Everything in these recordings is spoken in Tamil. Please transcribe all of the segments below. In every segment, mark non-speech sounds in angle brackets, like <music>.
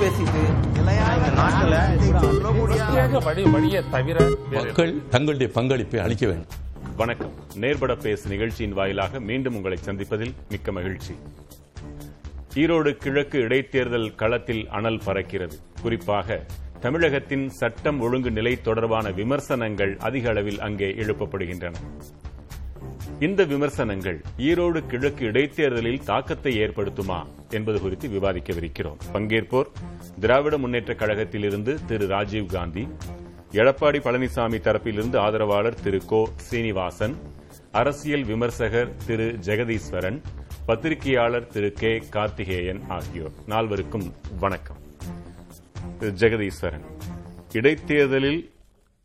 பேசிட்டு மக்கள் தங்களுடைய பங்களிப்பை அளிக்க வேண்டும். வணக்கம். நேர்பட பேசு நிகழ்ச்சியின் வாயிலாக மீண்டும் உங்களை சந்திப்பதில் மிக்க மகிழ்ச்சி. ஈரோடு கிழக்கு இடைத்தேர்தல் களத்தில் அனல் பறக்கிறது. குறிப்பாக தமிழகத்தின் சட்டம் ஒழுங்கு நிலை தொடர்பான விமர்சனங்கள் அதிக அளவில் அங்கே எழுப்பப்படுகின்றன. இந்த விமர்சனங்கள் ஈரோடு கிழக்கு இடைத்தேர்தலில் தாக்கத்தை ஏற்படுத்துமா என்பது குறித்து விவாதிக்கவிருக்கிறோம். பங்கேற்போர் திராவிட முன்னேற்ற கழகத்திலிருந்து திரு. ராஜீவ் காந்தி எடப்பாடி பழனிசாமி தரப்பிலிருந்து ஆதரவாளர் திரு. கோ. சீனிவாசன் அரசியல் விமர்சகர் திரு. ஜெகதீஸ்வரன் பத்திரிகையாளர் திரு. கே. கார்த்திகேயன் ஆகியோர். நால்வருக்கும் வணக்கம். திரு. ஜெகதீஸ்வரன் இடைத்தேர்தலில்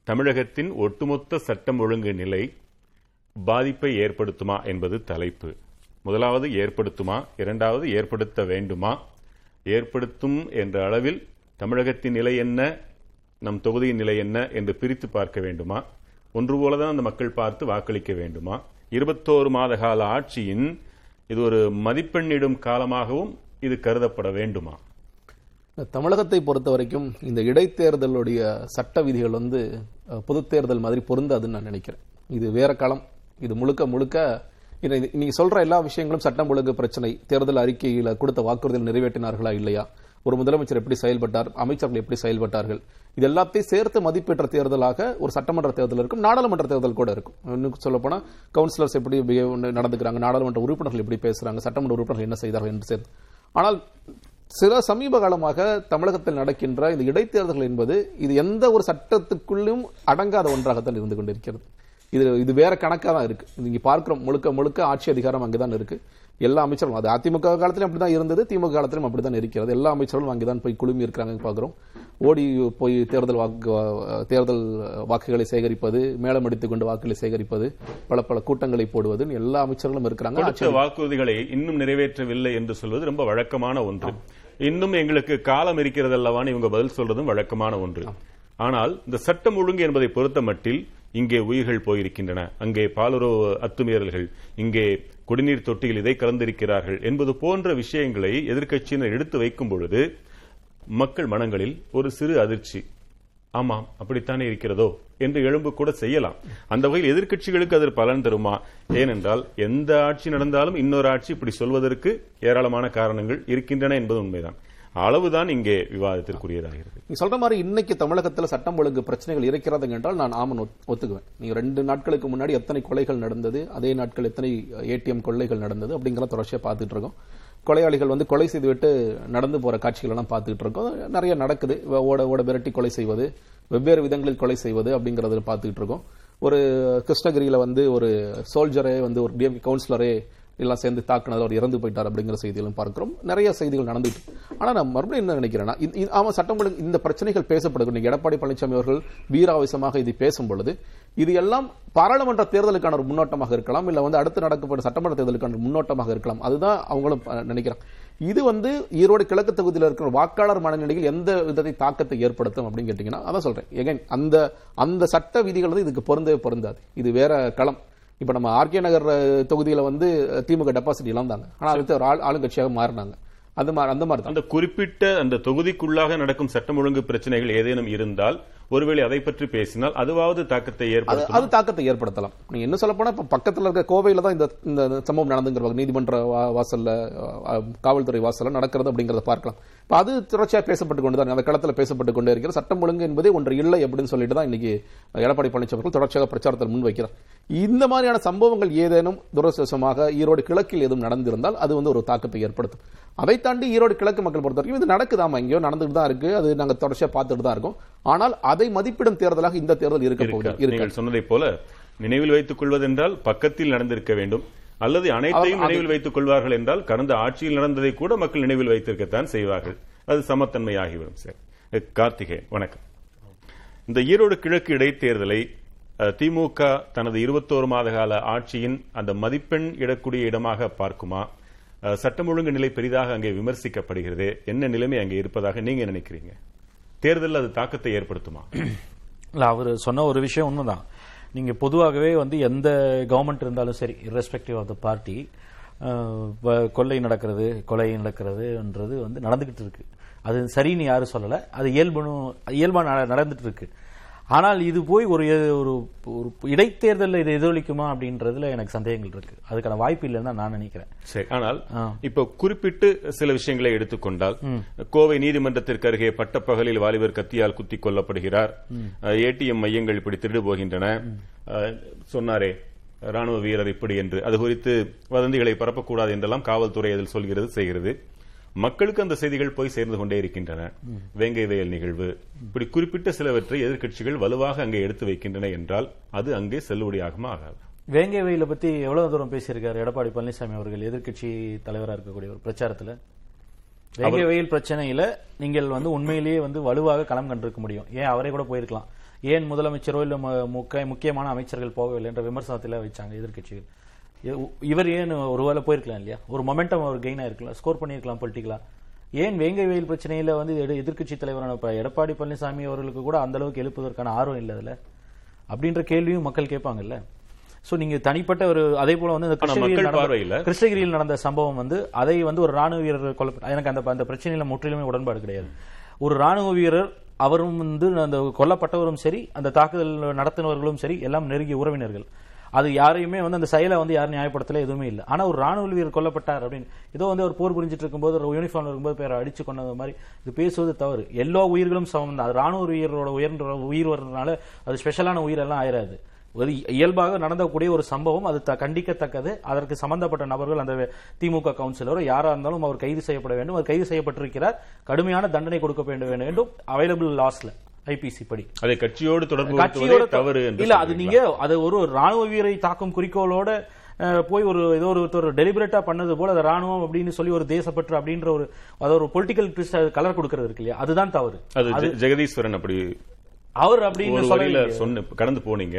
தமிழகத்தின் ஒட்டுமொத்த சட்டம் ஒழுங்கு நிலை பாதிப்பை ஏற்படுத்துமா என்பது தலைப்பு. முதலாவது ஏற்படுத்துமா? இரண்டாவது ஏற்படுத்த வேண்டுமா? ஏற்படுத்தும் என்ற அளவில் தமிழகத்தின் நிலை என்ன? நம் தொகுதியின் நிலை என்ன? என்று பிரித்து பார்க்க வேண்டுமா? ஒன்று போலதான் அந்த மக்கள் பார்த்து வாக்களிக்க வேண்டுமா? இருபத்தோரு மாத கால ஆட்சியின் இது ஒரு மதிப்பெண்ணிடும் காலமாகவும் இது கருதப்பட வேண்டுமா? தமிழகத்தை பொறுத்த வரைக்கும் இந்த இடைத்தேர்தலுடைய சட்ட விதிகள் வந்து அஹ், தேர்தல் மாதிரி பொருந்தாதுன்னு நான் நினைக்கிறேன். இது வேற காலம் இது முழுக்க முழுக்க நீங்க சொல்ற எல்லா விஷயங்களும் சட்டம் ஒழுங்கு பிரச்சனை தேர்தல் அறிக்கையில கொடுத்த வாக்குறுதிகள் நிறைவேற்றினார்களா இல்லையா? ஒரு முதலமைச்சர் எப்படி செயல்பட்டார்? அமைச்சர்கள் எப்படி செயல்பட்டார்கள்? இது எல்லாத்தையும் சேர்த்து மதிப்பெற்ற தேர்தலாக ஒரு சட்டமன்ற தேர்தல் இருக்கும் நாடாளுமன்ற தேர்தல் கூட இருக்கும். இன்னும் சொல்ல போனா கவுன்சிலர்ஸ் எப்படி நடந்துக்கிறாங்க நாடாளுமன்ற உறுப்பினர்கள் எப்படி பேசுறாங்க சட்டமன்ற உறுப்பினர்கள் என்ன செய்தார்கள் என்று சேர்த்து. ஆனால் சில சமீப காலமாக தமிழகத்தில் நடக்கின்ற இந்த இடைத்தேர்தல்கள் என்பது இது எந்த ஒரு சட்டத்துக்குள்ளும் அடங்காத ஒன்றாகத்தான் இருந்து கொண்டிருக்கிறது. இது இது வேற கணக்கா தான் இருக்கு. நீங்க பார்க்கிறோம் முழுக்க முழுக்க ஆட்சி அதிகாரம் அங்கேதான் இருக்கு. எல்லா அமைச்சர்களும் அது அதிமுக காலத்திலும் அப்படிதான் இருந்தது திமுக காலத்திலும் அப்படிதான் இருக்கிறது. எல்லா அமைச்சர்களும் அங்கேதான் போய் குழுமி இருக்கிறாங்க பார்க்கிறோம். ஓடி போய் தேர்தல் வாக்கு தேர்தல் வாக்குகளை சேகரிப்பது மேளம் அடித்துக் கொண்டு வாக்குகளை சேகரிப்பது பல பல கூட்டங்களை போடுவதுன்னு எல்லா அமைச்சர்களும் இருக்கிறாங்க. வாக்குறுதிகளை இன்னும் நிறைவேற்றவில்லை என்று சொல்வது ரொம்ப வழக்கமான ஒன்று. இன்னும் எங்களுக்கு காலம் இருக்கிறது அல்லவான்னு இவங்க பதில் சொல்றதும் வழக்கமான ஒன்று. ஆனால் இந்த சட்டம் ஒழுங்கு என்பதை பொறுத்த மட்டில் இங்கே உயிர்கள் போயிருக்கின்றன. அங்கே பாலுறவு அத்துமீறல்கள் இங்கே குடிநீர் தொட்டியில் இதை கலந்திருக்கிறார்கள் என்பது போன்ற விஷயங்களை எதிர்க்கட்சியினர் எடுத்து வைக்கும் பொழுது மக்கள் மனங்களில் ஒரு சிறு அதிர்ச்சி. ஆமாம் அப்படித்தானே இருக்கிறதோ என்று எழும்பு கூட செய்யலாம். அந்த வகையில் எதிர்க்கட்சிகளுக்கு அது பலன் தருமா? ஏனென்றால் எந்த ஆட்சி நடந்தாலும் இன்னொரு ஆட்சி இப்படி சொல்வதற்கு ஏராளமான காரணங்கள் இருக்கின்றன என்பது உண்மைதான். அளவுதான் இங்கே விவாதத்திற்குரியதாகிறது. நீங்க சொல்ற மாதிரி இன்னைக்கு தமிழகத்துல சட்டம் ஒழுங்கு பிரச்சனைகள் இருக்கிறது என்றால் நான் ஆமன் ஒத்துக்குவேன். நீங்க ரெண்டு நாட்களுக்கு முன்னாடி எத்தனை கொலைகள் நடந்தது அதே நாட்கள் எத்தனை ஏடிஎம் கொள்ளைகள் நடந்தது அப்படிங்கிற தொடர்ச்சியா பார்த்துட்டு இருக்கோம். கொலையாளிகள் வந்து கொலை செய்துவிட்டு நடந்து போற காட்சிகள் எல்லாம் பார்த்துட்டு இருக்கோம். நிறைய நடக்குது. ஓட ஓட விரட்டி கொலை செய்வது வெவ்வேறு விதங்களில் கொலை செய்வது அப்படிங்கறத பார்த்துட்டு இருக்கோம். ஒரு கிருஷ்ணகிரியில வந்து ஒரு சோல்ஜரே வந்து ஒரு டிஎம் கவுன்சிலரே எல்லாம் சேர்ந்து தாக்குனது அவர் இறந்து போயிட்டார் அப்படிங்கிற செய்திகளும் பார்க்கிறோம். நிறைய செய்திகள் நடந்துட்டு. ஆனால் நான் மறுபடியும் என்ன நினைக்கிறேன்னா ஆமாம் சட்டம் ஒழுங்கு இந்த பிரச்சனைகள் பேசப்படுது. எடப்பாடி பழனிசாமி அவர்கள் வீராவேசமாக இது பேசும் பொழுது இது எல்லாம் பாராளுமன்ற தேர்தலுக்கான ஒரு முன்னோட்டமாக இருக்கலாம் இல்லை வந்து அடுத்து நடக்கப்படும் சட்டமன்ற தேர்தலுக்கான ஒரு முன்னோட்டமாக இருக்கலாம். அதுதான் அவங்களும் நினைக்கிறாங்க. இது வந்து ஈரோடு கிழக்கு தொகுதியில் இருக்கிற வாக்காளர் மனநிலையில் எந்த விதத்தை தாக்கத்தை ஏற்படுத்தும் அப்படின்னு கேட்டீங்கன்னா அதான் சொல்றேன். எகைன் அந்த அந்த சட்ட விதிகள் வந்து இதுக்கு பொருந்தவே பொருந்தாது. இது வேற களம். இப்ப நம்ம ஆர்கே நகர் தொகுதியில வந்து திமுக டெபாசிட் இழந்தாங்க. ஆனா அடுத்து ஒரு ஆள் ஆளுங்கட்சியாக மாறினாங்க. அந்த மாதிரி அந்த மாதிரி தான் அந்த குறிப்பிட்ட அந்த தொகுதிக்குள்ளாக நடக்கும் சட்டம் ஒழுங்கு பிரச்சனைகள் ஏதேனும் இருந்தால் ஒருவேளை அதை பற்றி பேசினால் அதுவாவது தாக்கத்தை ஏற்படுத்தும்? அது தாக்கத்தை ஏற்படுத்தலாம். நீங்க என்ன சொல்ல போனா இப்ப பக்கத்துல இருக்க கோவையில தான் இந்த இந்த சம்பவம் நடந்துங்கிற நீதிமன்ற வாசல்ல காவல்துறை வாசல்ல நடக்கிறது அப்படிங்கறத பார்க்கலாம். இப்ப அது தொடர்ச்சியா பேசப்பட்டு கொண்டு தான் அந்த களத்துல பேசப்பட்டு கொண்டே இருக்கிற சட்டம் ஒழுங்கு என்பதே ஒன்று இல்லை அப்படின்னு சொல்லிட்டு தான் இன்னைக்கு எடப்பாடி பழனிசாமி அவர்கள் தொடர்ச்சியாக பிரச்சாரத்தில் முன்வைக்கிறார் இந்த மாதிரியான சம்பவங்கள் ஏதேனும் துரதிருஷ்டமாக ஈரோடு கிழக்கில் எதுவும் நடந்திருந்தால் அது வந்து ஒரு தாக்கத்தை ஏற்படுத்தும். அதை தாண்டி ஈரோடு கிழக்கு மக்கள் பொறுத்த வரைக்கும் இது நடக்குதாமா எங்கேயோ நடந்துட்டு தான் இருக்கு. அது நாங்க தொடர்ச்சியா பார்த்துட்டு தான் இருக்கோம். ஆனால் அதை மதிப்பிடும் தேர்தலாக இந்த தேர்தல் இருக்க போகுது நீங்கள் சொன்னதைப் போல நினைவில் வைத்துக் கொள்வதென்றால் பக்கத்தில் நடந்திருக்க வேண்டும். அல்லது அனைத்தையும் நினைவில் வைத்துக் கொள்வார்கள் என்றால் கடந்த ஆட்சியில் நடந்ததை கூட மக்கள் நினைவில் வைத்திருக்கத்தான் செய்வார்கள். அது சமத்தன்மை ஆகிவிடும் சார். அஹ், கார்த்திகே வணக்கம். இந்த ஈரோடு கிழக்கு இடைத்தேர்தலை அஹ், திமுக தனது இருபத்தோரு மாத கால ஆட்சியின் அந்த மதிப்பெண் இடக்கூடிய இடமாக பார்க்குமா? சட்டம் ஒழுங்கு நிலை பெரிதாக அங்கே விமர்சிக்கப்படுகிறது. என்ன நிலைமை அங்கே இருப்பதாக நீங்க நினைக்கிறீங்க? தேர்தலில் அது தாக்கத்தை ஏற்படுத்துமா? <clears throat> இல்ல அவர் சொன்ன ஒரு விஷயம் உண்மைதான். நீங்கள் பொதுவாகவே வந்து எந்த கவர்மெண்ட் இருந்தாலும் சரி irrespective ஆஃப் த பார்ட்டி கொள்ளை நடக்கிறது கொலை நடக்கிறதுன்றது வந்து நடந்துகிட்டு இருக்கு. அது சரின்னு யாரும் சொல்லலை. அது இயல்புன்னு இயல்பாக நட- நடந்துட்டு இருக்கு. ஆனால் இது போய் ஒரு ஒரு ஒரு இடைத்தேர்தலில் இது எதிரொலிக்குமா அப்படின்றதுல எனக்கு சந்தேகங்கள் இருக்கு. அதுக்கான வாய்ப்பு இல்லைன்னு தான் நான் நினைக்கிறேன். சரி ஆனால். இப்ப குறிப்பிட்டு சில விஷயங்களை எடுத்துக்கொண்டால் கோவை நீதிமன்றத்திற்கு அருகே பட்டப்பகலில் வாலிபர் கத்தியால் குத்தி கொல்லப்படுகிறார். ஏடிஎம் மையங்கள் இப்படி திருடு போகின்றன. சொன்னாரே ராணுவ வீரர் இப்படி என்று. அது குறித்து வதந்திகளை பரப்பக்கூடாது என்றெல்லாம் காவல்துறை அதில் சொல்கிறது செய்கிறது. மக்களுக்கு அந்த செய்திகள் போய் சேர்ந்து கொண்டே இருக்கின்றன. வேங்கை வயல் நிகழ்வு. இப்படி குறிப்பிட்ட சிலவற்றை எதிர்க்கட்சிகள் வலுவாக அங்கே எடுத்து வைக்கின்றன என்றால் அது அங்கே செல்லுபடியாகுமா ஆகாது. வேங்கை வெயில பத்தி எவ்வளவு தூரம் பேசியிருக்காரு எடப்பாடி பழனிசாமி அவர்கள் எதிர்க்கட்சி தலைவரா இருக்கக்கூடிய ஒரு பிரச்சாரத்துல? வேங்கை வெயில் பிரச்சனையில நீங்கள் வந்து உண்மையிலேயே வந்து வலுவாக களம் கண்டிருக்க முடியும். ஏன் அவரே கூட போயிருக்கலாம்? ஏன் முதலமைச்சரோ இல்ல முக்கியமான அமைச்சர்கள் போகவில்லை என்ற விமர்சனத்துல வச்சாங்க எதிர்க்கட்சிகள். இ- இவர் ஏன் ஒருவேளை போயிருக்கலாம் இல்லையா? ஒரு மொமெண்டம் அவர் கெயின் ஆயிருக்கலாம் ஸ்கோர் பண்ணியிருக்கலாம் பொலிட்டிக்கலா ஏன் வேங்கை வெயில் பிரச்சனையில வந்து எதிர்க்கட்சி தலைவரான எடப்பாடி பழனிசாமி அவர்களுக்கு கூட அந்த அளவுக்கு எழுப்புவதற்கான ஆர்வம் இல்லை அதுல? அப்படின்ற கேள்வியும் மக்கள் கேட்பாங்கல்ல. சோ நீங்க தனிப்பட்ட ஒரு அதே போல வந்து கிருஷ்ணகிரியில் கிருஷ்ணகிரியில் நடந்த சம்பவம் வந்து அதை வந்து ஒரு ராணுவ வீரர் எனக்கு அந்த அந்த பிரச்சனையில முற்றிலுமே உடன்பாடு கிடையாது. ஒரு ராணுவ வீரர் அவரும் வந்து அந்த கொல்லப்பட்டவரும் சரி அந்த தாக்குதல் நடத்தினவர்களும் சரி எல்லாம் நெருங்கிய உறவினர்கள். அது யாரையுமே வந்து அந்த செயலை வந்து யாரும் நியாயப்படுத்தல எதுவுமே இல்லை. ஆனா ஒரு ராணுவ வீரர் கொல்லப்பட்டார் அப்படின்னு ஏதோ வந்து ஒரு போர் புரிஞ்சிட்டு இருக்கும்போது ஒரு யூனிஃபார்ம் இருக்கும்போது பேரை அடிச்சு கொண்டது மாதிரி இது பேசுவது தவறு. எல்லா உயிர்களும் சமம் தான். அது ராணுவ வீரரோட உயர்ந்த உயிர் வர்றதுனால அது ஸ்பெஷலான உயிரெல்லாம் ஆயிராது. ஒரு இயல்பாக நடந்தக்கூடிய ஒரு சம்பவம் அது த- கண்டிக்கத்தக்கது. அதற்கு சம்பந்தப்பட்ட நபர்கள் அந்த திமுக கவுன்சிலரோ யாரா இருந்தாலும் அவர் கைது செய்யப்பட வேண்டும். அவர் கைது செய்யப்பட்டிருக்கிறார். கடுமையான தண்டனை கொடுக்க வேண்டும். வேண்டும். அவைலபிள் லாஸ்ல ஐபிசி படி. அதை கட்சியோடு தொடர்பு கட்சியோட தவறு இல்ல அது? நீங்க அது ஒரு ராணுவ வீரை தாக்கும் குறிக்கோளோட போய் ஒரு ஏதோ ஒரு ஒரு டெலிபரேட்டா பண்ணது போல அது ராணுவம் அப்படின்னு சொல்லி ஒரு தேசப்பற்று அப்படின்ற ஒரு அது ஒரு பொலிட்டிக்கல் கலர் கொடுக்கறது இருக்கு இல்லையா? அதுதான் தவறு. அது ஜெகதீஸ்வரன் அப்படி அவர் அப்படின்னு ஒரு வழியில சொன்ன கடந்து போனீங்க.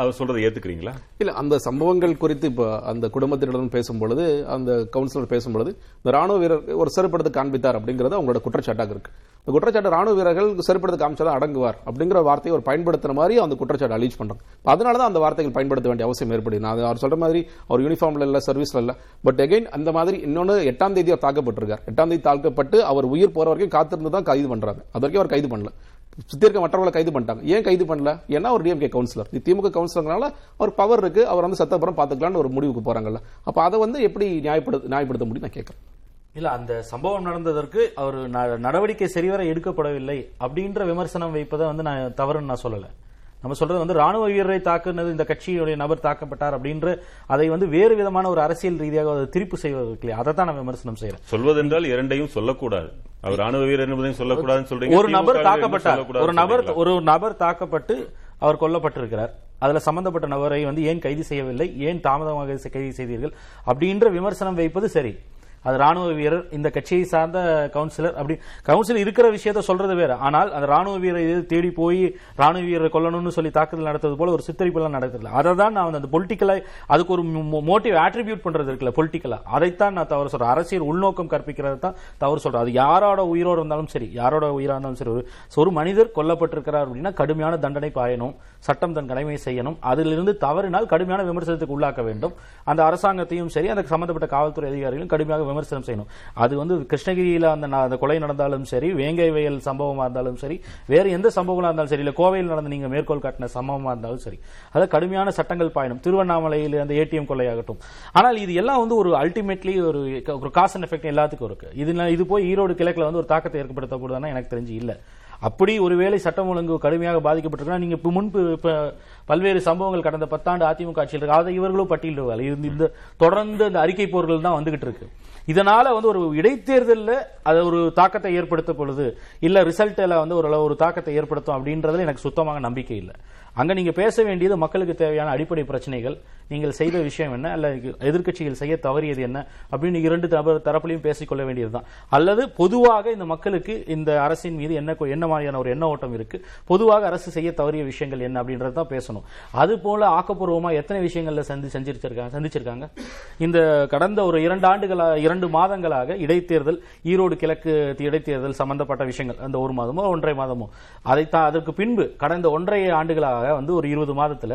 அவர் சொல்றதை ஏத்துக்கிறீங்களா? இல்ல அந்த சம்பவங்கள் குறித்து இப்ப அந்த குடும்பத்தினருடன் பேசும் பொழுது அந்த கவுன்சிலர் பேசும் பொழுது இந்த ராணுவ வீரர் ஒரு செருப்படுத்து காண்பித்தார் அப்படிங்கறது அவங்களோட குற்றச்சாட்டாக இருக்கு. இந்த குற்றச்சாட்டு ராணுவ வீரர்கள் செருப்படுத்து காமிச்சாதான் அடங்குவார் அப்படிங்கிற வார்த்தையை அவர் பயன்படுத்துற மாதிரி அந்த குற்றச்சாட்டு அலீஜ் பண்றாங்க. இப்ப அதனாலதான் அந்த வார்த்தைகள் பயன்படுத்த வேண்டிய அவசியம் ஏற்படுது. நான் அவர் சொல்ற மாதிரி அவர் யூனிஃபார்ம்ல இல்ல சர்வீஸ்ல இல்ல. பட் அகைன் அந்த மாதிரி இன்னொன்னு எட்டாம் தேதி அவர் தாக்கப்பட்டிருக்கார். எட்டாம் தேதி தாக்கப்பட்டு அவர் உயிர் போற வரைக்கும் காத்திருந்து தான் கைது பண்றாங்க. அது வரைக்கும் அவர் கைது பண்ணல. சுத்தி இருக்க கைது பண்ணிட்டாங்க. ஏன் கைது பண்ணல? ஏன்னா ஒரு டிஎம்கே கவுன்சிலர் திமுக கவுன்சிலர்னால அவர் பவர் இருக்கு அவர் வந்து சத்தப்புறம் பாத்துக்கலாம்னு ஒரு முடிவுக்கு போறாங்கல்ல. அப்ப அதை வந்து எப்படி நியாயப்படுத்த நியாயப்படுத்த முடியும் நான் கேட்கறேன் இல்ல அந்த சம்பவம் நடந்ததற்கு அவர் ந- நடவடிக்கை சரிவர எடுக்கப்படவில்லை அப்படின்ற விமர்சனம் வைப்பதை வந்து நான் தவறுன்னு நான் சொல்லலை. நம்ம சொல்றது வந்து ராணுவ வீரரை தாக்குனது இந்த கட்சியுடைய நபர் தாக்கப்பட்டார் அப்படின்ற அதை வந்து வேறு விதமான ஒரு அரசியல் ரீதியாக திருப்பு செய்வது இருக்கு இல்லையா? அதை தான் நான் விமர்சனம் செய்யறேன் சொல்வதென்றால் இரண்டையும் சொல்லக்கூடாது. அவர் ராணுவ வீரர் என்பதையும் சொல்லக்கூடாதுன்னு சொல்றீங்க. ஒரு நபர் தாக்கப்பட்டார். ஒரு நபர்? ஒரு நபர் தாக்கப்பட்டு அவர் கொல்லப்பட்டிருக்கிறார். அதுல சம்பந்தப்பட்ட நபரை வந்து ஏன் கைது செய்யவில்லை? ஏன் தாமதமாக கைது செய்தீர்கள்? அப்படின்ற விமர்சனம் வைப்பது சரி. அது ராணுவ வீரர் இந்த கட்சியை சார்ந்த கவுன்சிலர் அப்படி கவுன்சிலர் இருக்கிற விஷயத்த சொல்றது வேற. ஆனால் அந்த ராணுவ வீரரை இது தேடி போய் ராணுவ வீரரை கொல்லணும்னு சொல்லி தாக்குதல் நடத்துறது போல ஒரு சித்தரிப்பெல்லாம் நடக்குது அதை தான் நான் வந்து அந்த பொலிட்டிக்கலா அதுக்கு ஒரு மோட்டிவ் ஆட்ரிபியூட் பண்றது இருக்குல்ல பொலிட்டிக்கலா அதைத்தான் நான் தவறு சொல்றேன். அரசியல் உள்நோக்கம் கற்பிக்கிறது தான் தவறு சொல்றேன். அது யாரோட உயிரோடு இருந்தாலும் சரி யாரோட உயிரா இருந்தாலும் சரி ஒரு ஒரு மனிதர் கொல்லப்பட்டிருக்கிறார் அப்படின்னா கடுமையான தண்டனை பாயணும். சட்டம் தன் கடமை செய்யணும். அதிலிருந்து தவறினால் கடுமையான விமர்சனத்துக்கு உள்ளாக்க வேண்டும். அந்த அரசாங்கத்தையும் சரி அந்த சம்பந்தப்பட்ட காவல்துறை அதிகாரிகளும் கடுமையாக விமர்சனம் செய்யணும். அது வந்து கிருஷ்ணகிரியில் அந்த ந- அந்த கொலை நடந்தாலும் சரி வேங்கை வயல் சம்பவமாக இருந்தாலும் சரி வேறு எந்த சம்பவங்களாக இருந்தாலும் சரி இல்லை கோவையில் நடந்த நீங்கள் மேற்கோள் காட்டின சம்பவமாக இருந்தாலும் சரி அதாவது கடுமையான சட்டங்கள் பாயணும். திருவண்ணாமலையில் அந்த ஏடிஎம் கொள்ளையாகட்டும். ஆனால் இது எல்லாம் வந்து ஒரு அல்டிமேட்லி ஒரு ஒரு காசன் எஃபெக்ட் எல்லாத்துக்கும் இருக்கு. இது இது போய் ஈரோடு கிழக்கில் வந்து ஒரு தாக்கத்தை ஏற்படுத்தக்கூடாதுன்னா எனக்கு தெரிஞ்சு இல்லை. அப்படி ஒருவேளை சட்டம் ஒழுங்கு கடுமையாக பாதிக்கப்பட்டிருக்கா நீங்க இப்ப முன்பு இப்ப பல்வேறு சம்பவங்கள் கடந்த பத்தாண்டு அதிமுக ஆட்சியில் இருக்கு. அதை இவர்களும் பட்டியலிடுவார்கள். இருந்து இந்த தொடர்ந்து இந்த அறிக்கை போர்கள் தான் வந்துகிட்டு இருக்கு. இதனால வந்து ஒரு இடைத்தேர்தலில் அது ஒரு தாக்கத்தை ஏற்படுத்த பொழுது இல்ல ரிசல்ட்ல வந்து ஒரு ஒரு தாக்கத்தை ஏற்படுத்தும் அப்படின்றதுல எனக்கு சுத்தமாக நம்பிக்கை இல்லை. அங்க நீங்க பேச வேண்டியது மக்களுக்கு தேவையான அடிப்படை பிரச்சனைகள். நீங்கள் செய்த விஷயம் என்ன? அல்ல எதிர்க்கட்சிகள் செய்ய தவறியது என்ன? அப்படின்னு இரண்டு தரப்புலையும் பேசிக்கொள்ள வேண்டியதுதான். அல்லது பொதுவாக இந்த மக்களுக்கு இந்த அரசின் மீது என்ன என்ன மாதிரியான ஒரு எண்ண ஓட்டம் இருக்கு? பொதுவாக அரசு செய்ய தவறிய விஷயங்கள் என்ன அப்படின்றது தான் பேசணும். அது போல ஆக்கப்பூர்வமா எத்தனை விஷயங்கள்ல சந்தி செஞ்சிருச்சிருக்காங்க சந்திச்சிருக்காங்க? இந்த கடந்த ஒரு இரண்டு ஆண்டுகளாக இரண்டு மாதங்களாக இடைத்தேர்தல் ஈரோடு கிழக்கு இடைத்தேர்தல் சம்பந்தப்பட்ட விஷயங்கள். அந்த ஒரு மாதமோ ஒன்றரை மாதமோ. அதைத்தான் அதற்கு பின்பு கடந்த ஒன்றரை ஆண்டுகளாக காலமாக வந்து ஒரு இருபது மாதத்துல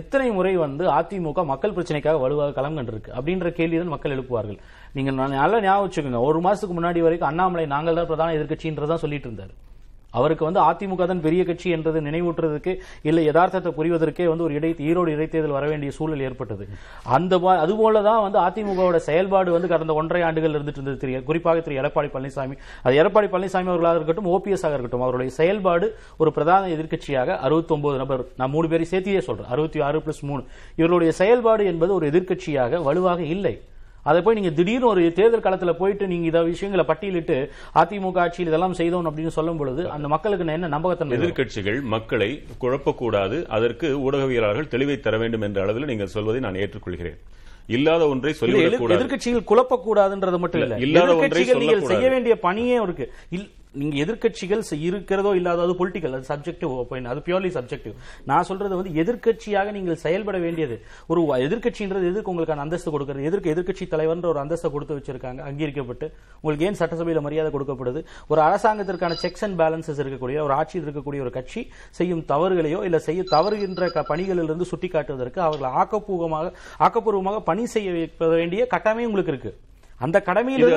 எத்தனை முறை வந்து அதிமுக மக்கள் பிரச்சனைக்காக வலுவாக களம் கண்டிருக்கு? அப்படின்ற கேள்வி தான் மக்கள் எழுப்புவார்கள். நீங்க நல்லா ஞாபகம் வச்சுக்கோங்க. ஒரு மாசத்துக்கு முன்னாடி வரைக்கும் அண்ணாமலை நாங்கள் தான் பிரதான எதிர்கட்சின்றதான் சொல்லிட்டு இருந்தாரு. அவருக்கு வந்து அதிமுக தான் பெரிய கட்சி என்றது நினைவூட்டுறதுக்கு இல்லை யதார்த்தத்தை புரிவதற்கே வந்து ஒரு இடை ஈரோடு இடைத்தேர்தல் வர வேண்டிய சூழல் ஏற்பட்டது. அந்த அதுபோல தான் வந்து அதிமுகவோட செயல்பாடு வந்து கடந்த ஒன்றரை ஆண்டுகள் இருந்துட்டு இருந்தது. திரு குறிப்பாக திரு எடப்பாடி பழனிசாமி. அது எடப்பாடி பழனிசாமி அவர்களாக இருக்கட்டும் ஓபிஎஸ் ஆக இருக்கட்டும் அவருடைய செயல்பாடு ஒரு பிரதான எதிர்க்கட்சியாக 69 நபர் நான் மூணு பேரை சேர்த்தியே சொல்றேன் அறுபத்தி ஆறு பிளஸ் மூணு. இவர்களுடைய செயல்பாடு என்பது ஒரு எதிர்க்கட்சியாக வலுவாக இல்லை. அதை போய் நீங்க திடீர்னு ஒரு தேர்தல் காலத்துல போயிட்டு நீங்க இத விஷயங்களை பட்டியலிட்டு அதிமுக ஆட்சியில் இதெல்லாம் செய்தோம் அப்படின்னு சொல்லும் பொழுது அந்த மக்களுக்கு என்ன நம்பகத்தன்மை வரும்? எதிர்க்கட்சிகள் மக்களை குழப்பக்கூடாது அதற்கு ஊடகவியலாளர்கள் தெளிவை தர வேண்டும் என்ற அளவில் நீங்கள் சொல்வதை நான் ஏற்றுக்கொள்கிறேன் இல்லாத ஒன்றை இல்ல, சொல்லிவிடக் எதிர்- கூடாது எதிர்க்கட்சிகள் குழப்பக்கூடாதுன்றது மட்டும் இல்ல இல்லாத ஒன்றை நீங்கள். செய்ய வேண்டிய பணியே இருக்கு நீங்கள் நீங்க எதிர்க்கட்சிகள் இருக்கிறதோ இல்லாதோ அது பொலிட்டிக்கல் அது சப்ஜெக்டிவ் ஒப்பீனியன் அது பியூர்லி சப்ஜெக்டிவ் நான் சொல்றது வந்து எதிர்க்கட்சியாக நீங்கள் செயல்பட வேண்டியது. ஒரு எதிர்கட்சின்றது எதுக்கு உங்களுக்கான அந்தஸ்து கொடுக்குறது? எதிர்க்கு எதிர்க்கட்சி தலைவர்ன்ற ஒரு அந்தஸ்தை கொடுத்து வச்சிருக்காங்க அங்கீகரிக்கப்பட்டு. உங்களுக்கு ஏன் சட்டசபையில் மரியாதை கொடுக்கப்படுது? ஒரு அரசாங்கத்திற்கான செக்ஸ் அண்ட் பேலன்சஸ் இருக்கக்கூடிய ஒரு ஆட்சியில் இருக்கக்கூடிய ஒரு கட்சி செய்யும் தவறுகளையோ இல்ல செய்ய தவறுகின்ற க- பணிகளிலிருந்து சுட்டிக்காட்டுவதற்கு அவர்களை ஆக்கப்பூர்வமாக ஆக்கப்பூர்வமாக பணி செய்ய வைக்க வேண்டிய கட்டாயமே உங்களுக்கு இருக்கு. அந்த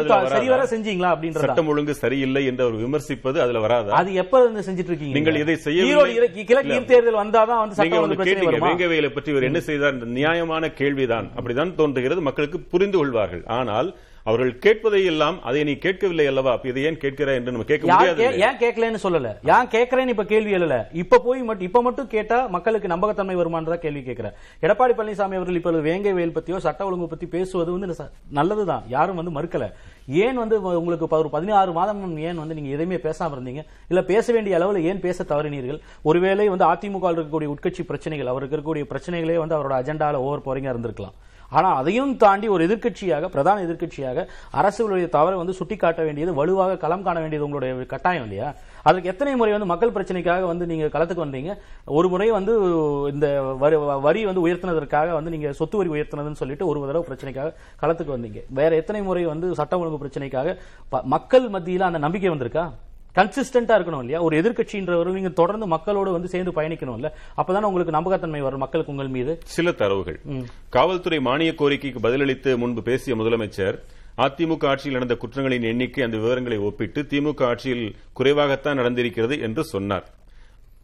வராதா? சரிவர செஞ்சீங்களா அப்படின்றத? சட்டம் ஒழுங்கு சரியில்லை என்று அவர் விமர்சிப்பது அதுல வராதா? அது எப்ப இருந்து செஞ்சுட்டு இருக்கீங்க? நீங்கள் இதை இரு- கிழக்கு. ஈர்த்தேர்தல் வந்தாதான் வந்து சட்டம் ஒழுங்கு கேட்டீங்க. வேங்கவேலை பற்றி இவர் என்ன செய்தார்? இந்த நியாயமான கேள்விதான். அப்படிதான் தோன்றுகிறது. மக்களுக்கு புரிந்து கொள்வார்கள். ஆனால் அவர்கள் கேட்பதை எல்லாம் அதை நீ கேட்கவில்லை அல்லவா? அப்ப இதை ஏன் கேட்கிறாய் என்று நம்ம கேட்க முடியாது ஏன் கேட்கலன்னு சொல்லல. ஏன் கேட்கறேன்னு இப்ப கேள்வி எழல? இப்ப போய் மட்டும் இப்ப மட்டும் கேட்டா மக்களுக்கு நம்பகத்தன்மை வருமானதா கேள்வி கேட்கிறேன் எடப்பாடி பழனிசாமி அவர்கள் இப்ப வேங்கை வேல் பத்தியோ சட்ட ஒழுங்கு பத்தி பேசுவது வந்து நல்லதுதான். யாரும் வந்து மறுக்கல. ஏன் வந்து உங்களுக்கு ஒரு பதினாறு மாதம் ஏன் வந்து நீங்க எதையுமே பேசாம இருந்தீங்க? இல்ல பேச வேண்டிய அளவுல ஏன் பேச தவறினீர்கள்? ஒருவேளை வந்து அதிமுக இருக்கக்கூடிய உட்கட்சி பிரச்சனைகள் அவருக்கு இருக்கக்கூடிய பிரச்சனைகளே வந்து அவரோட அஜெண்டால ஓவர் போறீங்க இருந்திருக்கலாம். ஆனால் அதையும் தாண்டி ஒரு எதிர்க்கட்சியாக பிரதான எதிர்க்கட்சியாக அரசுகளுடைய தவறை வந்து சுட்டிக்காட்ட வேண்டியது வலுவாக களம் காண வேண்டியது உங்களுடைய கட்டாயம் இல்லையா? அதுக்கு எத்தனை முறை வந்து மக்கள் பிரச்சனைக்காக வந்து நீங்க களத்துக்கு வந்தீங்க? ஒரு முறை வந்து இந்த வரி வரி வந்து உயர்த்தினதற்காக வந்து நீங்க சொத்து வரி உயர்த்தினதுன்னு சொல்லிட்டு ஒரு தடவை பிரச்சனைக்காக களத்துக்கு வந்தீங்க. வேற எத்தனை முறை வந்து சட்ட ஒழுங்கு பிரச்சனைக்காக ப- மக்கள் மத்தியில அந்த நம்பிக்கை வந்திருக்கா? கன்சிஸ்டன்டா இருக்கணும் இல்லையா? ஒரு எதிர்க்கட்சின்றவர் நீங்க தொடர்ந்து மக்களோட வந்து சேர்ந்து பயணிக்கணும்ல. அப்பதானே உங்களுக்கு நம்பகத்தன்மை வரும் மக்களுக்கு உங்கள் மீது. சில தரவுகள். காவல்துறை மானிய கோரிக்கைக்கு பதிலளித்து முன்பு பேசிய முதலமைச்சர் அதிமுக ஆட்சியில் நடந்த குற்றங்களின் எண்ணிக்கை அந்த விவரங்களை ஒப்பிட்டு திமுக ஆட்சியில் குறைவாகத்தான் நடந்திருக்கிறது என்று சொன்னார்.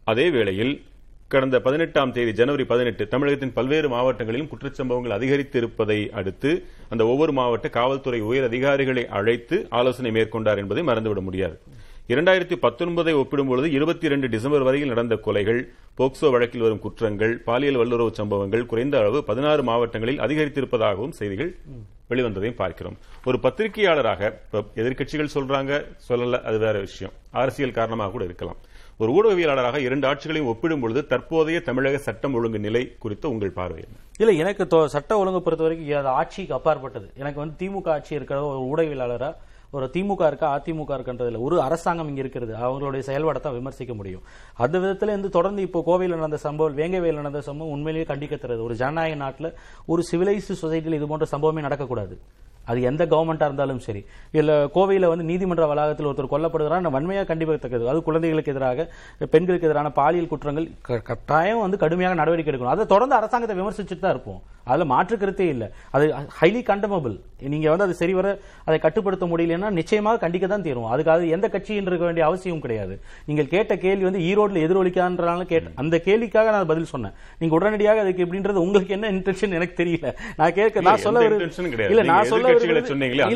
அதே வேளையில் கடந்த பதினெட்டாம் தேதி ஜனவரி பதினெட்டு தமிழகத்தின் பல்வேறு மாவட்டங்களிலும் குற்றச்சம்பவங்கள் அதிகரித்து இருப்பதை அடுத்து அந்த ஒவ்வொரு மாவட்ட காவல்துறை உயர் அதிகாரிகளை அழைத்து ஆலோசனை மேற்கொண்டார் என்பதை மறந்துவிட முடியாது. இரண்டாயிரத்தி பத்தொன்பதை ஒப்பிடும்பொழுது இருபத்தி இரண்டு டிசம்பர் வரையில் நடந்த கொலைகள் போக்சோ வழக்கில் வரும் குற்றங்கள் பாலியல் வல்லுறவு சம்பவங்கள் குறைந்த அளவு பதினாறு மாவட்டங்களில் அதிகரித்திருப்பதாகவும் செய்திகள் வெளிவந்ததையும் பார்க்கிறோம். ஒரு பத்திரிகையாளராக எதிர்கட்சிகள் எதிர்க்கட்சிகள் சொல்றாங்க சொல்லல அது வேற விஷயம். அரசியல் காரணமாக கூட இருக்கலாம். ஒரு ஊடகவியலாளராக இரண்டு ஆட்சிகளையும் ஒப்பிடும் பொழுது தற்போதைய தமிழக சட்டம் ஒழுங்கு நிலை குறித்த உங்கள் பார்வை இல்ல எனக்கு தொ- சட்ட ஒழுங்கு பொறுத்த வரைக்கும் ஆட்சிக்கு அப்பாற்பட்டது. எனக்கு வந்து திமுக ஆட்சி இருக்கிற ஒரு ஊடகவியலாளராக ஒரு திமுக இருக்கா அதிமுக இருக்கின்றதுல ஒரு அரசாங்கம் இங்க இருக்கிறது அவங்களுடைய செயல்பாடை தான் விமர்சிக்க முடியும். அந்த விதத்துல இருந்து தொடர்ந்து இப்போ கோவையில் நடந்த சம்பவம் வேங்கவேல் நடந்த சம்பவம் உண்மையிலேயே கண்டிக்கத்துறது ஒரு ஜனநாயக நாட்டில் ஒரு சிவிலைஸ்டு சொசைட்டியில் இது போன்ற சம்பவமே நடக்கக்கூடாது. அது எந்த கவர்மெண்டா இருந்தாலும் சரி. இல்ல கோவையில வந்து நீதிமன்ற வளாகத்தில் ஒருத்தர் கொல்லப்படுகிறார். வன்மையா கண்டிக்கத்தக்கது அது குழந்தைகளுக்கு எதிராக பெண்களுக்கு எதிரான பாலியல் குற்றங்கள் கட்டாயம் வந்து கடுமையாக நடவடிக்கை எடுக்கணும். அதை தொடர்ந்து அரசாங்கத்தை விமர்சிச்சுட்டு தான் இருப்போம். அதுல மாற்று கருத்தே இல்ல. அது ஹைலி கண்டமபிள் நீங்க வந்து அது சரிவர அதை கட்டுப்படுத்த முடியலன்னா நிச்சயமாக கண்டிக்க தான் தீரும். அதுக்கு அது எந்த கட்சியின் இருக்க வேண்டிய அவசியம் கிடையாது. நீங்கள் கேட்ட கேள்வி வந்து ஈரோட்ல எதிரொலிக்கான்றனால கேட்ட அந்த கேள்விக்காக நான் பதில் சொன்னேன். நீங்க உடனடியாக அதுக்கு எப்படின்றது உங்களுக்கு என்ன இன்டென்ஷன் எனக்கு தெரியல. நான் கேட்க நான் சொல்ல. இல்ல நீங்க நான் சொல்ல விரும்புறது- சொன்னீங்களே,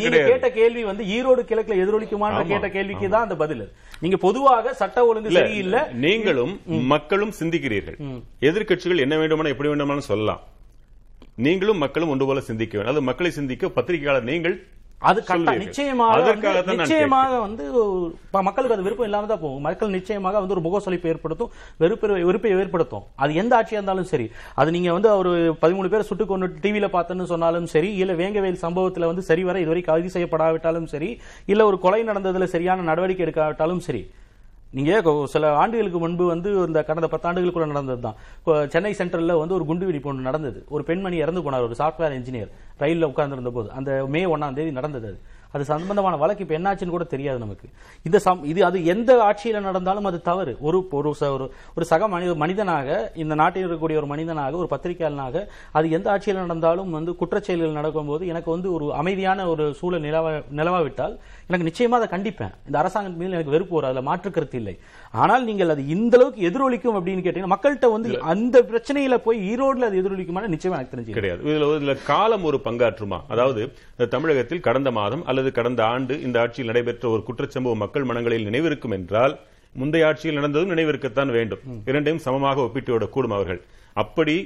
எனக்கு. கேட்ட கேள்வி வந்து ஈரோடு கிழக்குல எதிரொலிக்குமான்ற ஆமா, கேட்ட கேள்விக்கு தான் அந்த பதில். நீங்க பொதுவாக சட்ட ஒழுங்கு சரியில்லை. நீங்களும் மக்களும் சிந்திக்கிறீர்கள். எதிர்க்கட்சிகள் என்ன வேண்டுமானா எப்படி வேண்டுமானாலும் சொல்லலாம். நீங்களும் மக்களும் ஒன்று போல சிந்திக்க வேண்டும். அது மக்களை சிந்திக்க பத்திரிகையாளர் நீங்கள் அது. நிச்சயமாக நிச்சயமாக வந்து மக்களுக்கு அது விருப்பம் இல்லாம தான் போகும். மக்கள் நிச்சயமாக வந்து ஒரு முகசொலிப்பை ஏற்படுத்தும் வெறுப்பு வெறுப்பை ஏற்படுத்தும். அது எந்த ஆட்சியா இருந்தாலும் சரி. அது நீங்க வந்து ஒரு பதிமூணு பேரை சுட்டு கொண்டு டிவியில பார்த்தேன்னு சொன்னாலும் சரி இல்ல வேங்கவேல் சம்பவத்துல வந்து சரிவர இதுவரை கைது செய்யப்படாவிட்டாலும் சரி இல்ல ஒரு கொலை நடந்ததுல சரியான நடவடிக்கை எடுக்காவிட்டாலும் சரி. நீங்க சில ஆண்டுகளுக்கு முன்பு வந்து இந்த கடந்த பத்தாண்டுகளுக்குள்ள நடந்தது தான் சென்னை சென்ட்ரல்ல வந்து ஒரு குண்டு வெடிப்பு ஒன்று நடந்தது. ஒரு பெண்மணி இறந்து போனார் ஒரு சாஃப்ட்வேர் இன்ஜினியர் ரயிலில் உட்கார்ந்துருந்த போது அந்த மே ஒன்றாம் தேதி நடந்தது அது. அது சம்பந்தமான வழக்கு இப்போ என்னாச்சுன்னு கூட தெரியாது நமக்கு. இந்த சம் இது அது எந்த ஆட்சியில் நடந்தாலும் அது தவறு. ஒரு ஒரு ச- ஒரு ஒரு சக மனித மனிதனாக இந்த நாட்டில் இருக்கக்கூடிய ஒரு மனிதனாக ஒரு பத்திரிகையாளனாக அது எந்த ஆட்சியில் நடந்தாலும் வந்து குற்றச்செயல்கள் நடக்கும்போது எனக்கு வந்து ஒரு அமைதியான ஒரு சூழல் நிலவ நிலவாவிட்டால் எனக்கு நிச்சயமாக அதை கண்டிப்பேன். இந்த அரசாங்கத்தின் மீது எனக்கு வெறுப்பு வரும். அதில் மாற்று கருத்து இல்லை. ஆனால் நீங்கள் அது இந்த அளவுக்கு எதிரொலிக்கும் அப்படின்னு கேட்டீங்கன்னா மக்கள்கிட்ட வந்து அந்த பிரச்சனையில போய் ஈரோடுல அது எதிரொலிக்குமான நிச்சயமா எனக்கு தெரிஞ்சு கிடையாது. இதுல இதுல காலம் ஒரு பங்காற்றுமா? அதாவது தமிழகத்தில் கடந்த மாதம் அல்லது கடந்த ஆண்டு இந்த ஆட்சியில் நடைபெற்ற ஒரு குற்றச்சம்பவம் மக்கள் மனங்களில் நினைவிருக்கும் என்றால் முந்தைய ஆட்சியில் நடந்ததும் நினைவிருக்கத்தான் வேண்டும். இரண்டையும் சமமாக ஒப்பிட்டு விடக்கூடும் அவர்கள். அப்படி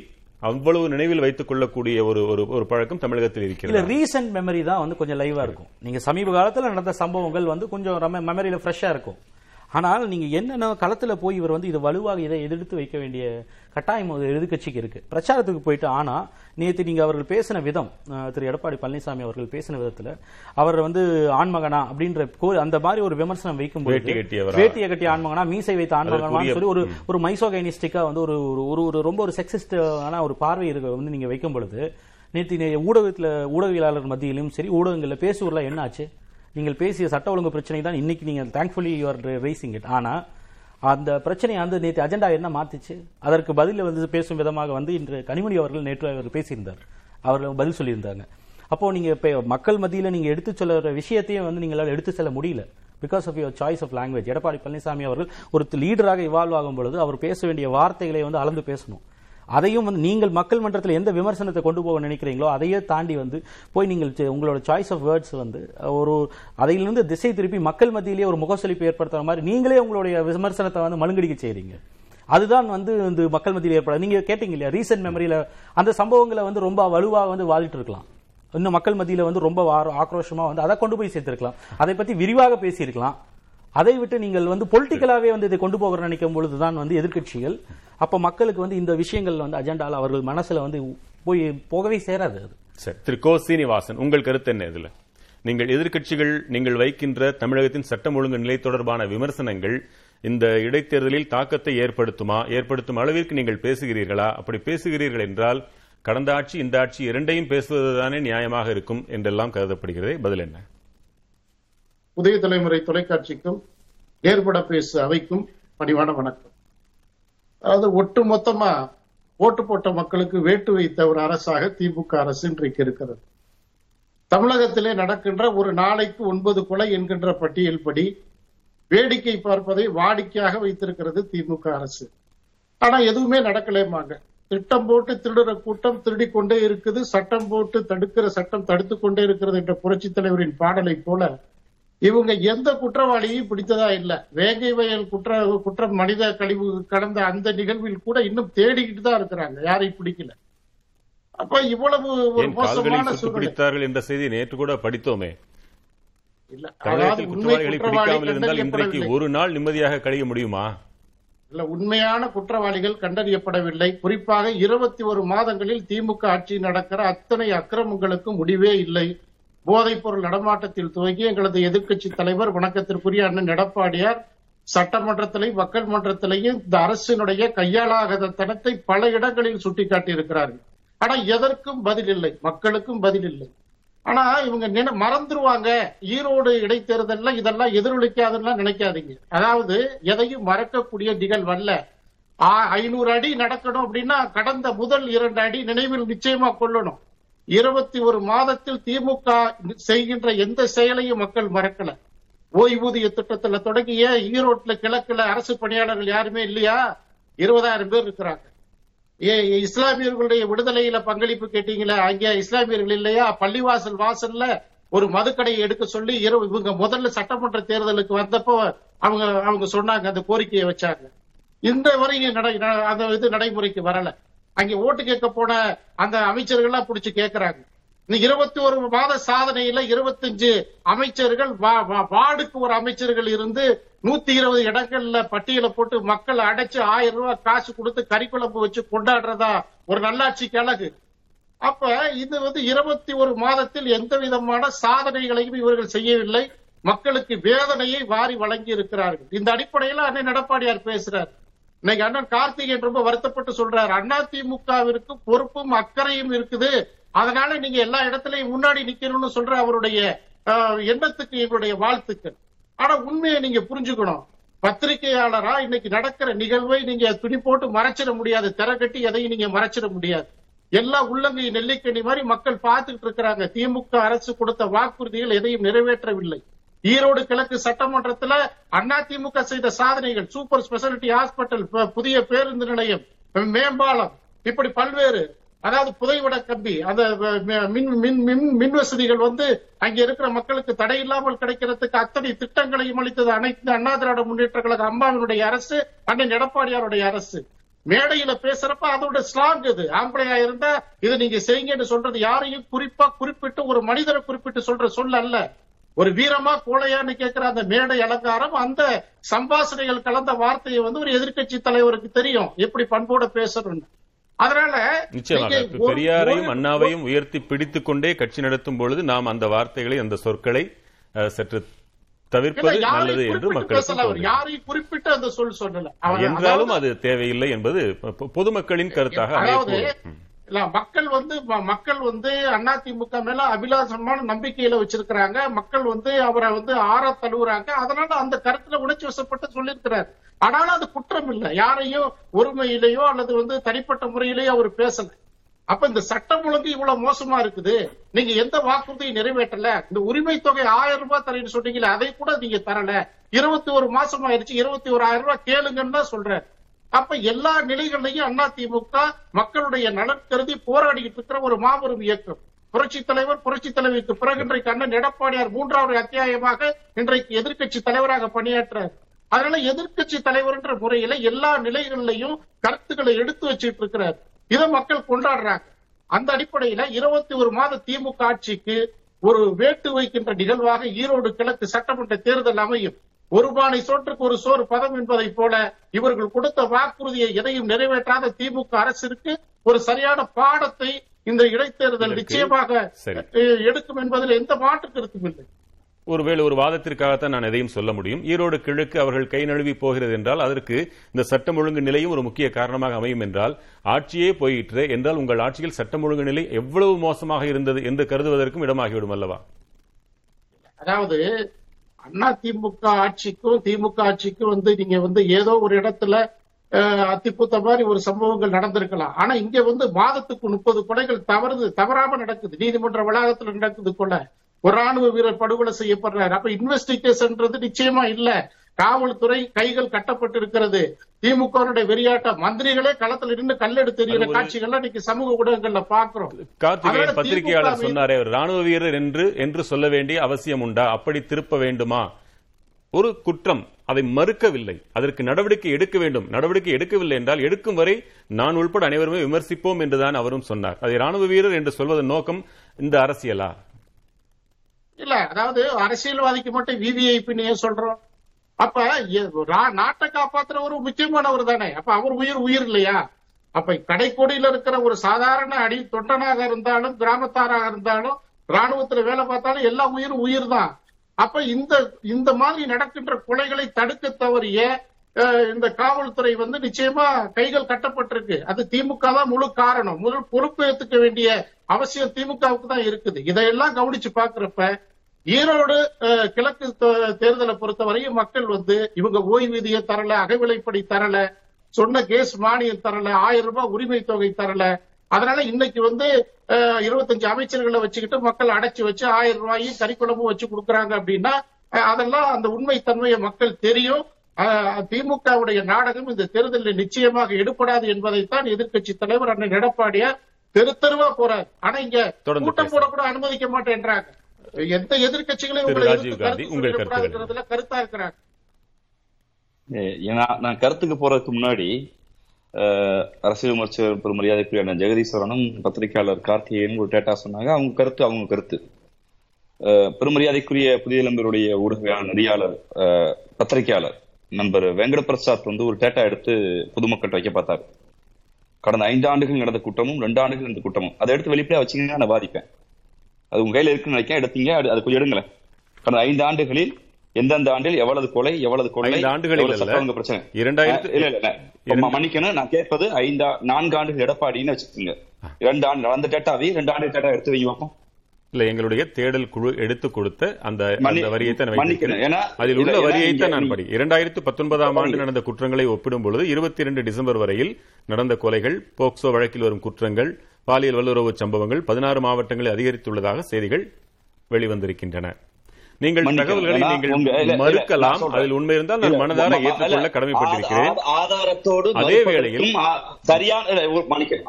அவ்வளவு நினைவில் வைத்துக் கொள்ளக்கூடிய ஒரு ஒரு ஒரு பழக்கம் தமிழகத்தில் இருக்கிறது. ரீசன்ட் மெமரி தான் வந்து கொஞ்சம் லைவா இருக்கும். நீங்க சமீப காலத்துல நடந்த சம்பவங்கள் வந்து கொஞ்சம் மெமரியில ஃப்ரெஷ்ஷா இருக்கும். ஆனால் நீங்க என்னென்ன களத்துல போய் இவர் வந்து இதை வலுவாக இதை எதிர்த்து வைக்க வேண்டிய கட்டாயம் ஒரு எதிர்க்கட்சிக்கு இருக்கு. பிரச்சாரத்துக்கு போயிட்டு ஆனா நேத்து நீங்க அவர்கள் பேசின விதம் திரு எடப்பாடி பழனிசாமி அவர்கள் பேசின விதத்துல அவர் வந்து ஆண்மகனா அப்படின்ற கோ- அந்த மாதிரி ஒரு விமர்சனம் கட்டியவரா? வேட்டியை கட்டிய ஆண்மகனா மீசை வைத்த ஆண்மகனான்னு சொல்லி ஒரு ஒரு மைசோகைனிஸ்டிக்கா வந்து ஒரு ஒரு- ஒரு ரொம்ப ஒரு செக்ஸிஸ்ட் ஆன ஒரு பார்வை இருக்க வந்து நீங்க வைக்கும் பொழுது நேற்று ஊடகத்துல ஊடகவியலாளர் மத்தியிலும் சரி ஊடகங்கள்ல பேசுவதில் என்ன ஆச்சு நீங்கள் பேசிய சட்ட ஒழுங்கு பிரச்சனை தான் இன்னைக்கு நீங்கள் தேங்க்ஃபுல்லி யூஆர் ரேசிங் இட் ஆனால் அந்த பிரச்சனையை வந்து நேற்று அஜெண்டா என்ன மாத்திச்சு? அதற்கு பதில் வந்து பேசும் விதமாக வந்து இன்று கனிமொழி அவர்கள் நேற்று அவர் பேசியிருந்தார். அவர்கள் பதில் சொல்லியிருந்தாங்க. அப்போ நீங்க இப்போ மக்கள் மத்தியில் நீங்க எடுத்து சொல்லுற விஷயத்தையும் வந்து நீங்களால் எடுத்து செல்ல முடியல. Because of your choice of language Edappadi Palaniswami அவர்கள் ஒரு லீடராக இவால்வ் ஆகும் பொழுது அவர் பேச வேண்டிய வார்த்தைகளை வந்து அளந்து பேசணும். அதையும் வந்து நீங்கள் மக்கள் மன்றத்தில் எந்த விமர்சனத்தை கொண்டு போக நினைக்கிறீங்களோ அதையே தாண்டி வந்து போய் நீங்கள் உங்களோட சாய்ஸ் ஆஃப் வேர்ட்ஸ் வந்து ஒரு அதையிலிருந்து திசை திருப்பி மக்கள் மத்தியிலேயே ஒரு முகசொலிப்பு ஏற்படுத்துற மாதிரி நீங்களே உங்களுடைய விமர்சனத்தை வந்து மழுங்கடிக்க செய்றீங்க. அதுதான் வந்து இந்த மக்கள் மத்தியில் ஏற்பட நீங்க கேட்டீங்க இல்லையா ரீசெண்ட் மெமரியில அந்த சம்பவங்களை வந்து ரொம்ப வலுவாக வந்து வாதிட்டு இருக்கலாம். இன்னும் மக்கள் மத்தியில வந்து ரொம்ப ஆர- ஆக்ரோஷமா வந்து அதை கொண்டு போய் சேர்த்திருக்கலாம். அதை பத்தி விரிவாக பேசியிருக்கலாம். அதை விட்டு நீங்கள் வந்து பொலிட்டிக்கலாவே வந்து இதை கொண்டு போக நினைக்கும் பொழுதுதான் வந்து எதிர்க்கட்சிகள் அப்ப மக்களுக்கு வந்து இந்த விஷயங்கள் வந்து அஜெண்டால அவர்கள் மனசுல வந்து போய் போகவே சேராது அது. சரி. திரு கோ சீனிவாசன் உங்கள் கருத்து என்ன இதுல? நீங்கள் எதிர்க்கட்சிகள் நீங்கள் வைக்கின்ற தமிழகத்தின் சட்டம் ஒழுங்கு நிலை தொடர்பான விமர்சனங்கள் இந்த இடைத்தேர்தலில் தாக்கத்தை ஏற்படுத்துமா ஏற்படுத்தும் அளவிற்கு நீங்கள் பேசுகிறீர்களா? அப்படி பேசுகிறீர்கள் என்றால் கடந்த ஆட்சி இந்த ஆட்சி இரண்டையும் பேசுவதுதானே நியாயமாக இருக்கும் என்றெல்லாம் கருதப்படுகிறது. பதில் என்ன? புதிய தலைமுறை தொலைக்காட்சிக்கும் ஏற்பட பேசு அவைக்கும் பணிவான வணக்கம். அதாவது ஒட்டு மொத்தமா ஓட்டு போட்ட மக்களுக்கு வேட்டு வைத்த ஒரு அரசாக திமுக அரசு இன்றைக்கு இருக்கிறது. தமிழகத்திலே நடக்கின்ற ஒரு நாளைக்கு ஒன்பது கொலை என்கின்ற பட்டியல் படி வேடிக்கை பார்ப்பதை வாடிக்கையாக வைத்திருக்கிறது திமுக அரசு. ஆனா எதுவுமே நடக்கலேமாங்க திட்டம் போட்டு திருடுற கூட்டம் திருடி கொண்டே இருக்குது சட்டம் போட்டு தடுக்கிற சட்டம் தடுத்து கொண்டே இருக்கிறது என்ற புரட்சி தலைவரின் பாடலை போல இவங்க எந்த குற்றவாளியையும் பிடித்ததா இல்ல. வேங்கை வயல் குற்ற குற்றம் மனித கழிவு கடந்த அந்த நிகழ்வில் கூட இன்னும் தேடிக்கிட்டு தான் இருக்கிறாங்க. யாரையும் பிடிக்கல. அப்ப இவ்வளவு ஒரு மோசமான பிடித்தார்கள் என்ற செய்தி நேற்று கூட படித்தோமே. இல்ல அதாவது தமிழகத்தில் குற்றவாளிகளை குற்றவாளி பிடிக்காமல் இருந்தால் இன்றைக்கு கண்டறியப்படவில்லை ஒரு நாள் நிம்மதியாக கழிய முடியுமா? இல்ல உண்மையான குற்றவாளிகள் கண்டறியப்படவில்லை. குறிப்பாக இருபத்தி ஒரு மாதங்களில் திமுக ஆட்சி நடக்கிற அத்தனை அக்கிரமங்களுக்கு முடிவே இல்லை. போதைப் பொருள் நடமாட்டத்தில் துவங்கி எங்களது எதிர்க்கட்சி தலைவர் வணக்கத்திற்குரிய அண்ணன் எடப்பாடியார் சட்டமன்றத்திலையும் மக்கள் மன்றத்திலையும் இந்த அரசினுடைய கையாளாகாத தனத்தை பல இடங்களில் சுட்டிக்காட்டி இருக்கிறார்கள் ஆனா எதற்கும் பதில் இல்லை. மக்களுக்கும் பதில் இல்லை. ஆனா இவங்க நினை- மறந்துருவாங்க. ஈரோடு இடைத்தேர்தல்ல இதெல்லாம் எதிரொலிக்காதுன்னா நினைக்காதீங்க. அதாவது எதையும் மறக்கக்கூடிய நிகழ்வல்ல. ஆ- ஐநூறு அடி நடக்கணும் அப்படின்னா கடந்த முதல் இரண்டு அடி நினைவில் நிச்சயமா கொள்ளணும். இருபத்தி ஒரு மாதத்தில் திமுக செய்கின்ற எந்த செயலையும் மக்கள் மறக்கல. ஓய்வூதிய திட்டத்துல தொடங்கிய ஈரோட்ல கிழக்குல அரசு பணியாளர்கள் யாருமே இல்லையா? இருபதாயிரம் பேர் இருக்கிறாங்க. ஏ இஸ்லாமியர்களுடைய விடுதலையில பங்களிப்பு கேட்டீங்களா அங்கே இஸ்லாமியர்கள் இல்லையா? பள்ளிவாசல் வாசல்ல ஒரு மதுக்கடையை எடுக்க சொல்லி இரவு இவங்க முதல்ல சட்டமன்ற தேர்தலுக்கு வந்தப்போ அவங்க அவங்க சொன்னாங்க அந்த கோரிக்கையை வச்சாங்க. இந்த வரையும் நடை ந- அந்த இது நடைமுறைக்கு வரல. அங்க ஓட்டு கேட்க போன அந்த அமைச்சர்கள்லாம் புடிச்சு கேக்குறாங்க. இந்த இருபத்தி ஒரு மாத சாதனையில இருபத்தஞ்சு அமைச்சர்கள் வா- வா- வார்டுக்கு ஒரு அமைச்சர்கள் இருந்து நூத்தி இருபது இடங்கள்ல பட்டியலை போட்டு மக்களை அடைச்சு ஆயிரம் ரூபாய் காசு கொடுத்து கறிக்குழம்பு வச்சு கொண்டாடுறதா ஒரு நல்லாட்சி கிழக்கு அப்ப இது வந்து இருபத்தி ஒரு மாதத்தில் எந்த விதமான சாதனைகளையும் இவர்கள் செய்யவில்லை. மக்களுக்கு வேதனையை வாரி வழங்கி இருக்கிறார்கள். இந்த அடிப்படையில் அண்ணன் எடப்பாடியார் பேசுறாரு. இன்னைக்கு அண்ணன் கார்த்திகேயன் ரொம்ப வருத்தப்பட்டு சொல்றாரு. அண்ணா திமுகவிற்கு பொறுப்பும் அக்கறையும் இருக்குது. அதனால நீங்க எல்லா இடத்துலயும் முன்னாடி நிக்கணும்னு சொல்ற அவருடைய ஆஹ், எண்ணத்துக்கு என்னுடைய வாழ்த்துக்கள். ஆனா உண்மையை நீங்க புரிஞ்சுக்கணும். பத்திரிகையாளரா இன்னைக்கு நடக்கிற நிகழ்வை நீங்க துணி போட்டு மறைச்சிட முடியாது. திரை கட்டி எதையும் நீங்க மறைச்சிட முடியாது. எல்லா உள்ளங்கை நெல்லிக்கணி மாதிரி மக்கள் பார்த்துட்டு இருக்கிறாங்க. திமுக அரசு கொடுத்த வாக்குறுதிகள் எதையும் நிறைவேற்றவில்லை. ஈரோடு கிழக்கு சட்டமன்றத்துல அதிமுக செய்த சாதனைகள். சூப்பர் ஸ்பெஷாலிட்டி ஹாஸ்பிட்டல் புதிய பேருந்து நிலையம் மேம்பாலம் இப்படி பல்வேறு அதாவது புதைவட கம்பி அந்த மின் மின் மின் மின் வசதிகள் வந்து அங்க இருக்கிற மக்களுக்கு தடையில்லாமல் கிடைக்கிறதுக்கு அத்தனை திட்டங்களையும் அளித்தது அனைத்து அண்ணா திராவிட முன்னேற்ற கழக அம்மாவினுடைய அரசு அண்ணன் எடப்பாடியாருடைய அரசு. மேடையில பேசுறப்ப அதோட ஸ்லாங் இது. ஆம்பளையா இருந்தா இதை நீங்க செய்யுங்கன்னு சொல்றது யாரையும் குறிப்பா குறிப்பிட்டு ஒரு மனிதரை குறிப்பிட்டு சொல்ற சொல் அல்ல. ஒரு வீரமா கோழையான்னு கேட்கிற அந்த மேடை அலங்காரம் அந்த சம்பாஷணைகள் கலந்த வார்த்தையை வந்து ஒரு எதிர்க்கட்சி தலைவருக்கு தெரியும். எப்படி பண்போட பேசணும்னு. அதனால நிச்சயமாக. பெரியாரையும் அண்ணாவையும் உயர்த்தி பிடித்துக் கொண்டே கட்சி நடத்தும் பொழுது நாம் அந்த வார்த்தைகளை அந்த சொற்களை சற்று தவிர்ப்பது நல்லது என்று மக்களுக்கு தோன்றுகிறது. யாரையும் குறிப்பிட்டு அந்த சொல் சொல்லல. என்றாலும் அது தேவையில்லை என்பது பொதுமக்களின் கருத்தாக அமையக்கூடும். இல்ல மக்கள் வந்து ம- மக்கள் வந்து அதிமுக மேல அபிலாசமான நம்பிக்கையில வச்சிருக்கிறாங்க. மக்கள் வந்து அவரை வந்து ஆற தழுவுறாங்க. அதனால அந்த கருத்துல உணர்ச்சி வசப்பட்டு சொல்லியிருக்கிறார். ஆனாலும் அது குற்றம் இல்ல. யாரையும் ஒருமையிலேயோ அல்லது வந்து தனிப்பட்ட முறையிலேயோ அவர் பேசல. அப்ப இந்த சட்டம் ஒழுங்கு இவ்வளவு மோசமா இருக்குது. நீங்க எந்த வாக்குறுதியும் நிறைவேற்றல? இந்த உரிமை தொகை ஆயிரம் ரூபாய் தரேன்னு சொன்னீங்களே அதை கூட நீங்க தரல. இருபத்தி ஒரு மாசம் ஆயிடுச்சு இருபத்தி ஒரு ஆயிரம் ரூபாய் கேளுங்கன்னு தான் சொல்றேன் அப்ப எல்லா நிலைகளையும் அதிமுக மக்களுடைய நலன் கருதி போராடிக்கிட்டு இருக்கிற ஒரு மாபெரும் இயக்கம். புரட்சி தலைவர் புரட்சி தலைவிக்கு பிறகு இன்றைக்கு அண்ணன் எடப்பாடியார் மூன்றாவது அத்தியாயமாக இன்றைக்கு எதிர்க்கட்சி தலைவராக பணியாற்றார். அதனால எதிர்க்கட்சி தலைவர் என்ற முறையில எல்லா நிலைகளிலையும் கருத்துக்களை எடுத்து வச்சிட்டு இருக்கிறார். இதை மக்கள் கொண்டாடுறாங்க. அந்த அடிப்படையில இருபத்தி ஒரு மாத திமுக ஆட்சிக்கு ஒரு வேட்டு வைக்கின்ற நிகழ்வாக ஈரோடு கிழக்கு சட்டமன்ற தேர்தல் அமையும். ஒரு பானை சோற்றுக்கு ஒரு சோறு பதம் என்பதைப் போல இவர்கள் கொடுத்த வாக்குறுதியை எதையும் நிறைவேற்றாத திமுக அரசிற்கு ஒரு சரியான பாடத்தை இந்த இடைத்தேர்தல் நிச்சயமாக எடுக்கும் என்பதில் எந்த மாற்று கருத்தும் இல்லை. ஒருவேளை ஒரு வாதத்திற்காகத்தான் நான் எதையும் சொல்ல முடியும். ஈரோடு கிழக்கு அவர்கள் கை நழுவி போகிறது என்றால் அதற்கு இந்த சட்டம் ஒழுங்கு நிலையும் ஒரு முக்கிய காரணமாக அமையும் என்றால் ஆட்சியே போயிற்று என்றால் உங்கள் ஆட்சியில் சட்டம் ஒழுங்கு நிலை எவ்வளவு மோசமாக இருந்தது என்று கருதுவதற்கும் இடமாகிவிடும் அல்லவா? அதாவது அண்ணா திமுக ஆட்சிக்கும் திமுக ஆட்சிக்கும் வந்து நீங்க வந்து ஏதோ ஒரு இடத்துல அத்திப்பூத்த மாதிரி ஒரு சம்பவங்கள் நடந்திருக்கலாம். ஆனா இங்க வந்து மாதத்துக்கு முப்பது கொலைகள் தவறுது தவறாம நடக்குது. நீதிமன்ற வளாகத்துல நடக்குது கொலை ஒரு ராணுவ வீரர் படுகொலை செய்யப்படுறாரு. அப்ப இன்வெஸ்டிகேஷன்ன்றது நிச்சயமா இல்லை. காவல்துறை கைகள் கட்டப்பட்டு இருக்கிறது திமுகவுடைய வெறியாட்ட மந்திரிகளே களத்துல நின்று கல்லெடுத்து எறிகிற காட்சிகள்லாம் இன்னைக்கு சமூக ஊடகங்கள்ல பாக்குறோம் கார்த்திகேயன் பத்திரிகையாளர் திமுக சொன்னாரே ராணுவ வீரர் என்று என்று சொல்ல வேண்டிய அவசியம் உண்டா? அப்படி திருப்ப வேண்டுமா? ஒரு குற்றம். அதை மறுக்கவில்லை. அதற்கு நடவடிக்கை எடுக்க வேண்டும். நடவடிக்கை எடுக்கவில்லை என்றால் எடுக்கும் வரை நான் உள்பட அனைவருமே விமர்சிப்போம் என்றுதான் அவரும் சொன்னார். அதை ராணுவ வீரர் என்று சொல்வதன் நோக்கம் இந்த அரசியலா? இல்ல அதாவது அரசியல்வாதிக்கு மட்டும் விவிஐபின்னு ஏன் சொல்றோம். அப்ப எ- ரா- நாட்டை காப்பாத்துற ஒரு முக்கியமானவர் தானே. அப்ப அவர் உயிர் உயிர் இல்லையா? அப்ப கடைக்கோடியில இருக்கிற ஒரு சாதாரண அடி தொண்டனாக இருந்தாலும் கிராமத்தாராக இருந்தாலும் ராணுவத்துல வேலை பார்த்தாலும் எல்லா உயிரும் உயிர் தான். அப்ப இந்த இந்த மாதிரி நடக்கின்ற கொலைகளை தடுக்க தவறிய இந்த காவல்துறை வந்து நிச்சயமா கைகள் கட்டப்பட்டிருக்கு. அது திமுக தான் முழு காரணம். முதல் பொறுப்பு ஏத்துக்க வேண்டிய அவசியம் திமுகவுக்கு தான் இருக்குது. இதையெல்லாம் கவனிச்சு பாக்குறப்ப ஈரோடு கிழக்கு தேர்தலை பொறுத்தவரையும் மக்கள் வந்து இவங்க ஓய்வூதியம் தரல அகவிலைப்படி தரல சொன்ன கேஸ் மானியம் தரல ஆயிரம் ரூபாய் உரிமை தொகை தரல. அதனால இன்னைக்கு வந்து 25 அமைச்சர்களை வச்சுக்கிட்டு மக்கள் அடைச்சு வச்சு ஆயிரம் ரூபாயும் கறிக்குழம்பும் வச்சு கொடுக்குறாங்க அப்படின்னா அதெல்லாம் அந்த உண்மை தன்மையை மக்கள் தெரியும். திமுகவுடைய நாடகம் இந்த தேர்தலில் நிச்சயமாக எடுபடாது என்பதைத்தான் எதிர்க்கட்சி தலைவர் அண்ணன் எடப்பாடியார் தெரு தெருவா போறார். ஆனா இங்க கூட்டம் பேசலாம். போட கூட அனுமதிக்க மாட்டேன்றாங்க. எந்த எதிர்க்கட்சிகளையும் திரு உங்களை ராஜீவ் காந்தி, கருத்து உங்கள் சொல்லக்கூடாதுங்கிறதுல கருத்தா இருக்கிறாங்க நான் கருத்துக்கு போறதுக்கு முன்னாடி அரசியல் விமர்சகர் பெரும் மரியாதைக்குரிய அண்ணன் ஜெகதீஸ்வரனும் பத்திரிகையாளர் கார்த்திகேயனும் ஒரு டேட்டா சொன்னாங்க. அவங்க கருத்து அவங்க கருத்து. அஹ், பெரும் மரியாதைக்குரிய புதிய இளம்பருடைய ஊடகவியலாளர் நெறியாளர் அஹ், பத்திரிகையாளர் நண்பர் வெங்கட பிரசாத் வந்து ஒரு டேட்டா எடுத்து பொதுமக்கள்கிட்ட வைக்க பார்த்தாரு. கடந்த ஐந்து ஆண்டுகள் நடந்த கூட்டமும் ரெண்டு ஆண்டுகள் நடந்த கூட்டமும். அதை எடுத்து வெளிப்படையா வச்சீங்கன்னா நான் பாதிப்பேன் அது உங்க கையில இருக்குன்னு நினைக்கிறேன். எடுத்தீங்க. அது கொஞ்சம் எடுங்களேன். கடந்த ஐந்து ஆண்டுகளில் எந்தெந்த ஆண்டில் எவ்வளவு கொலை எவ்வளவு கொலை ஆண்டுகளில் பிரச்சனை? இரண்டாயிரத்து- இல்ல இல்ல மன்னிக்கணும். நான் கேட்பது ஐந்தா நான்கு ஆண்டுகள் எடப்பாடின்னு வச்சுக்கோங்க. இரண்டு ஆண்டு அந்த டேட்டாவை ரெண்டு ஆண்டு டேட்டா எடுத்து வைங்க பார்ப்போம் இல்ல எங்களுடைய தேடல் குழு எடுத்து கொடுத்த அந்த. வைத்திருக்கிறேன். ஏன்னா- அதில் உள்ள வரியைத்தான் நான் படி இரண்டாயிரத்து பத்தொன்பதாம் ஆண்டு நடந்த குற்றங்களை ஒப்பிடும் பொழுது இருபத்தி இரண்டு டிசம்பர் வரையில் நடந்த கொலைகள் போக்சோ வழக்கில் வரும் குற்றங்கள் பாலியல் வல்லுறவு சம்பவங்கள் பதினாறு மாவட்டங்களில் அதிகரித்துள்ளதாக செய்திகள் வெளிவந்திருக்கின்றன நீங்கள். தகவல்களை நீங்கள் மறுக்கலாம். அதில் உண்மை இருந்தால் நான் மனதார ஏற்றுக்கொள்ள கடமைப்பட்டிருக்கிறேன் ஆதாரத்தோடு அதே வேளையில் சரியான.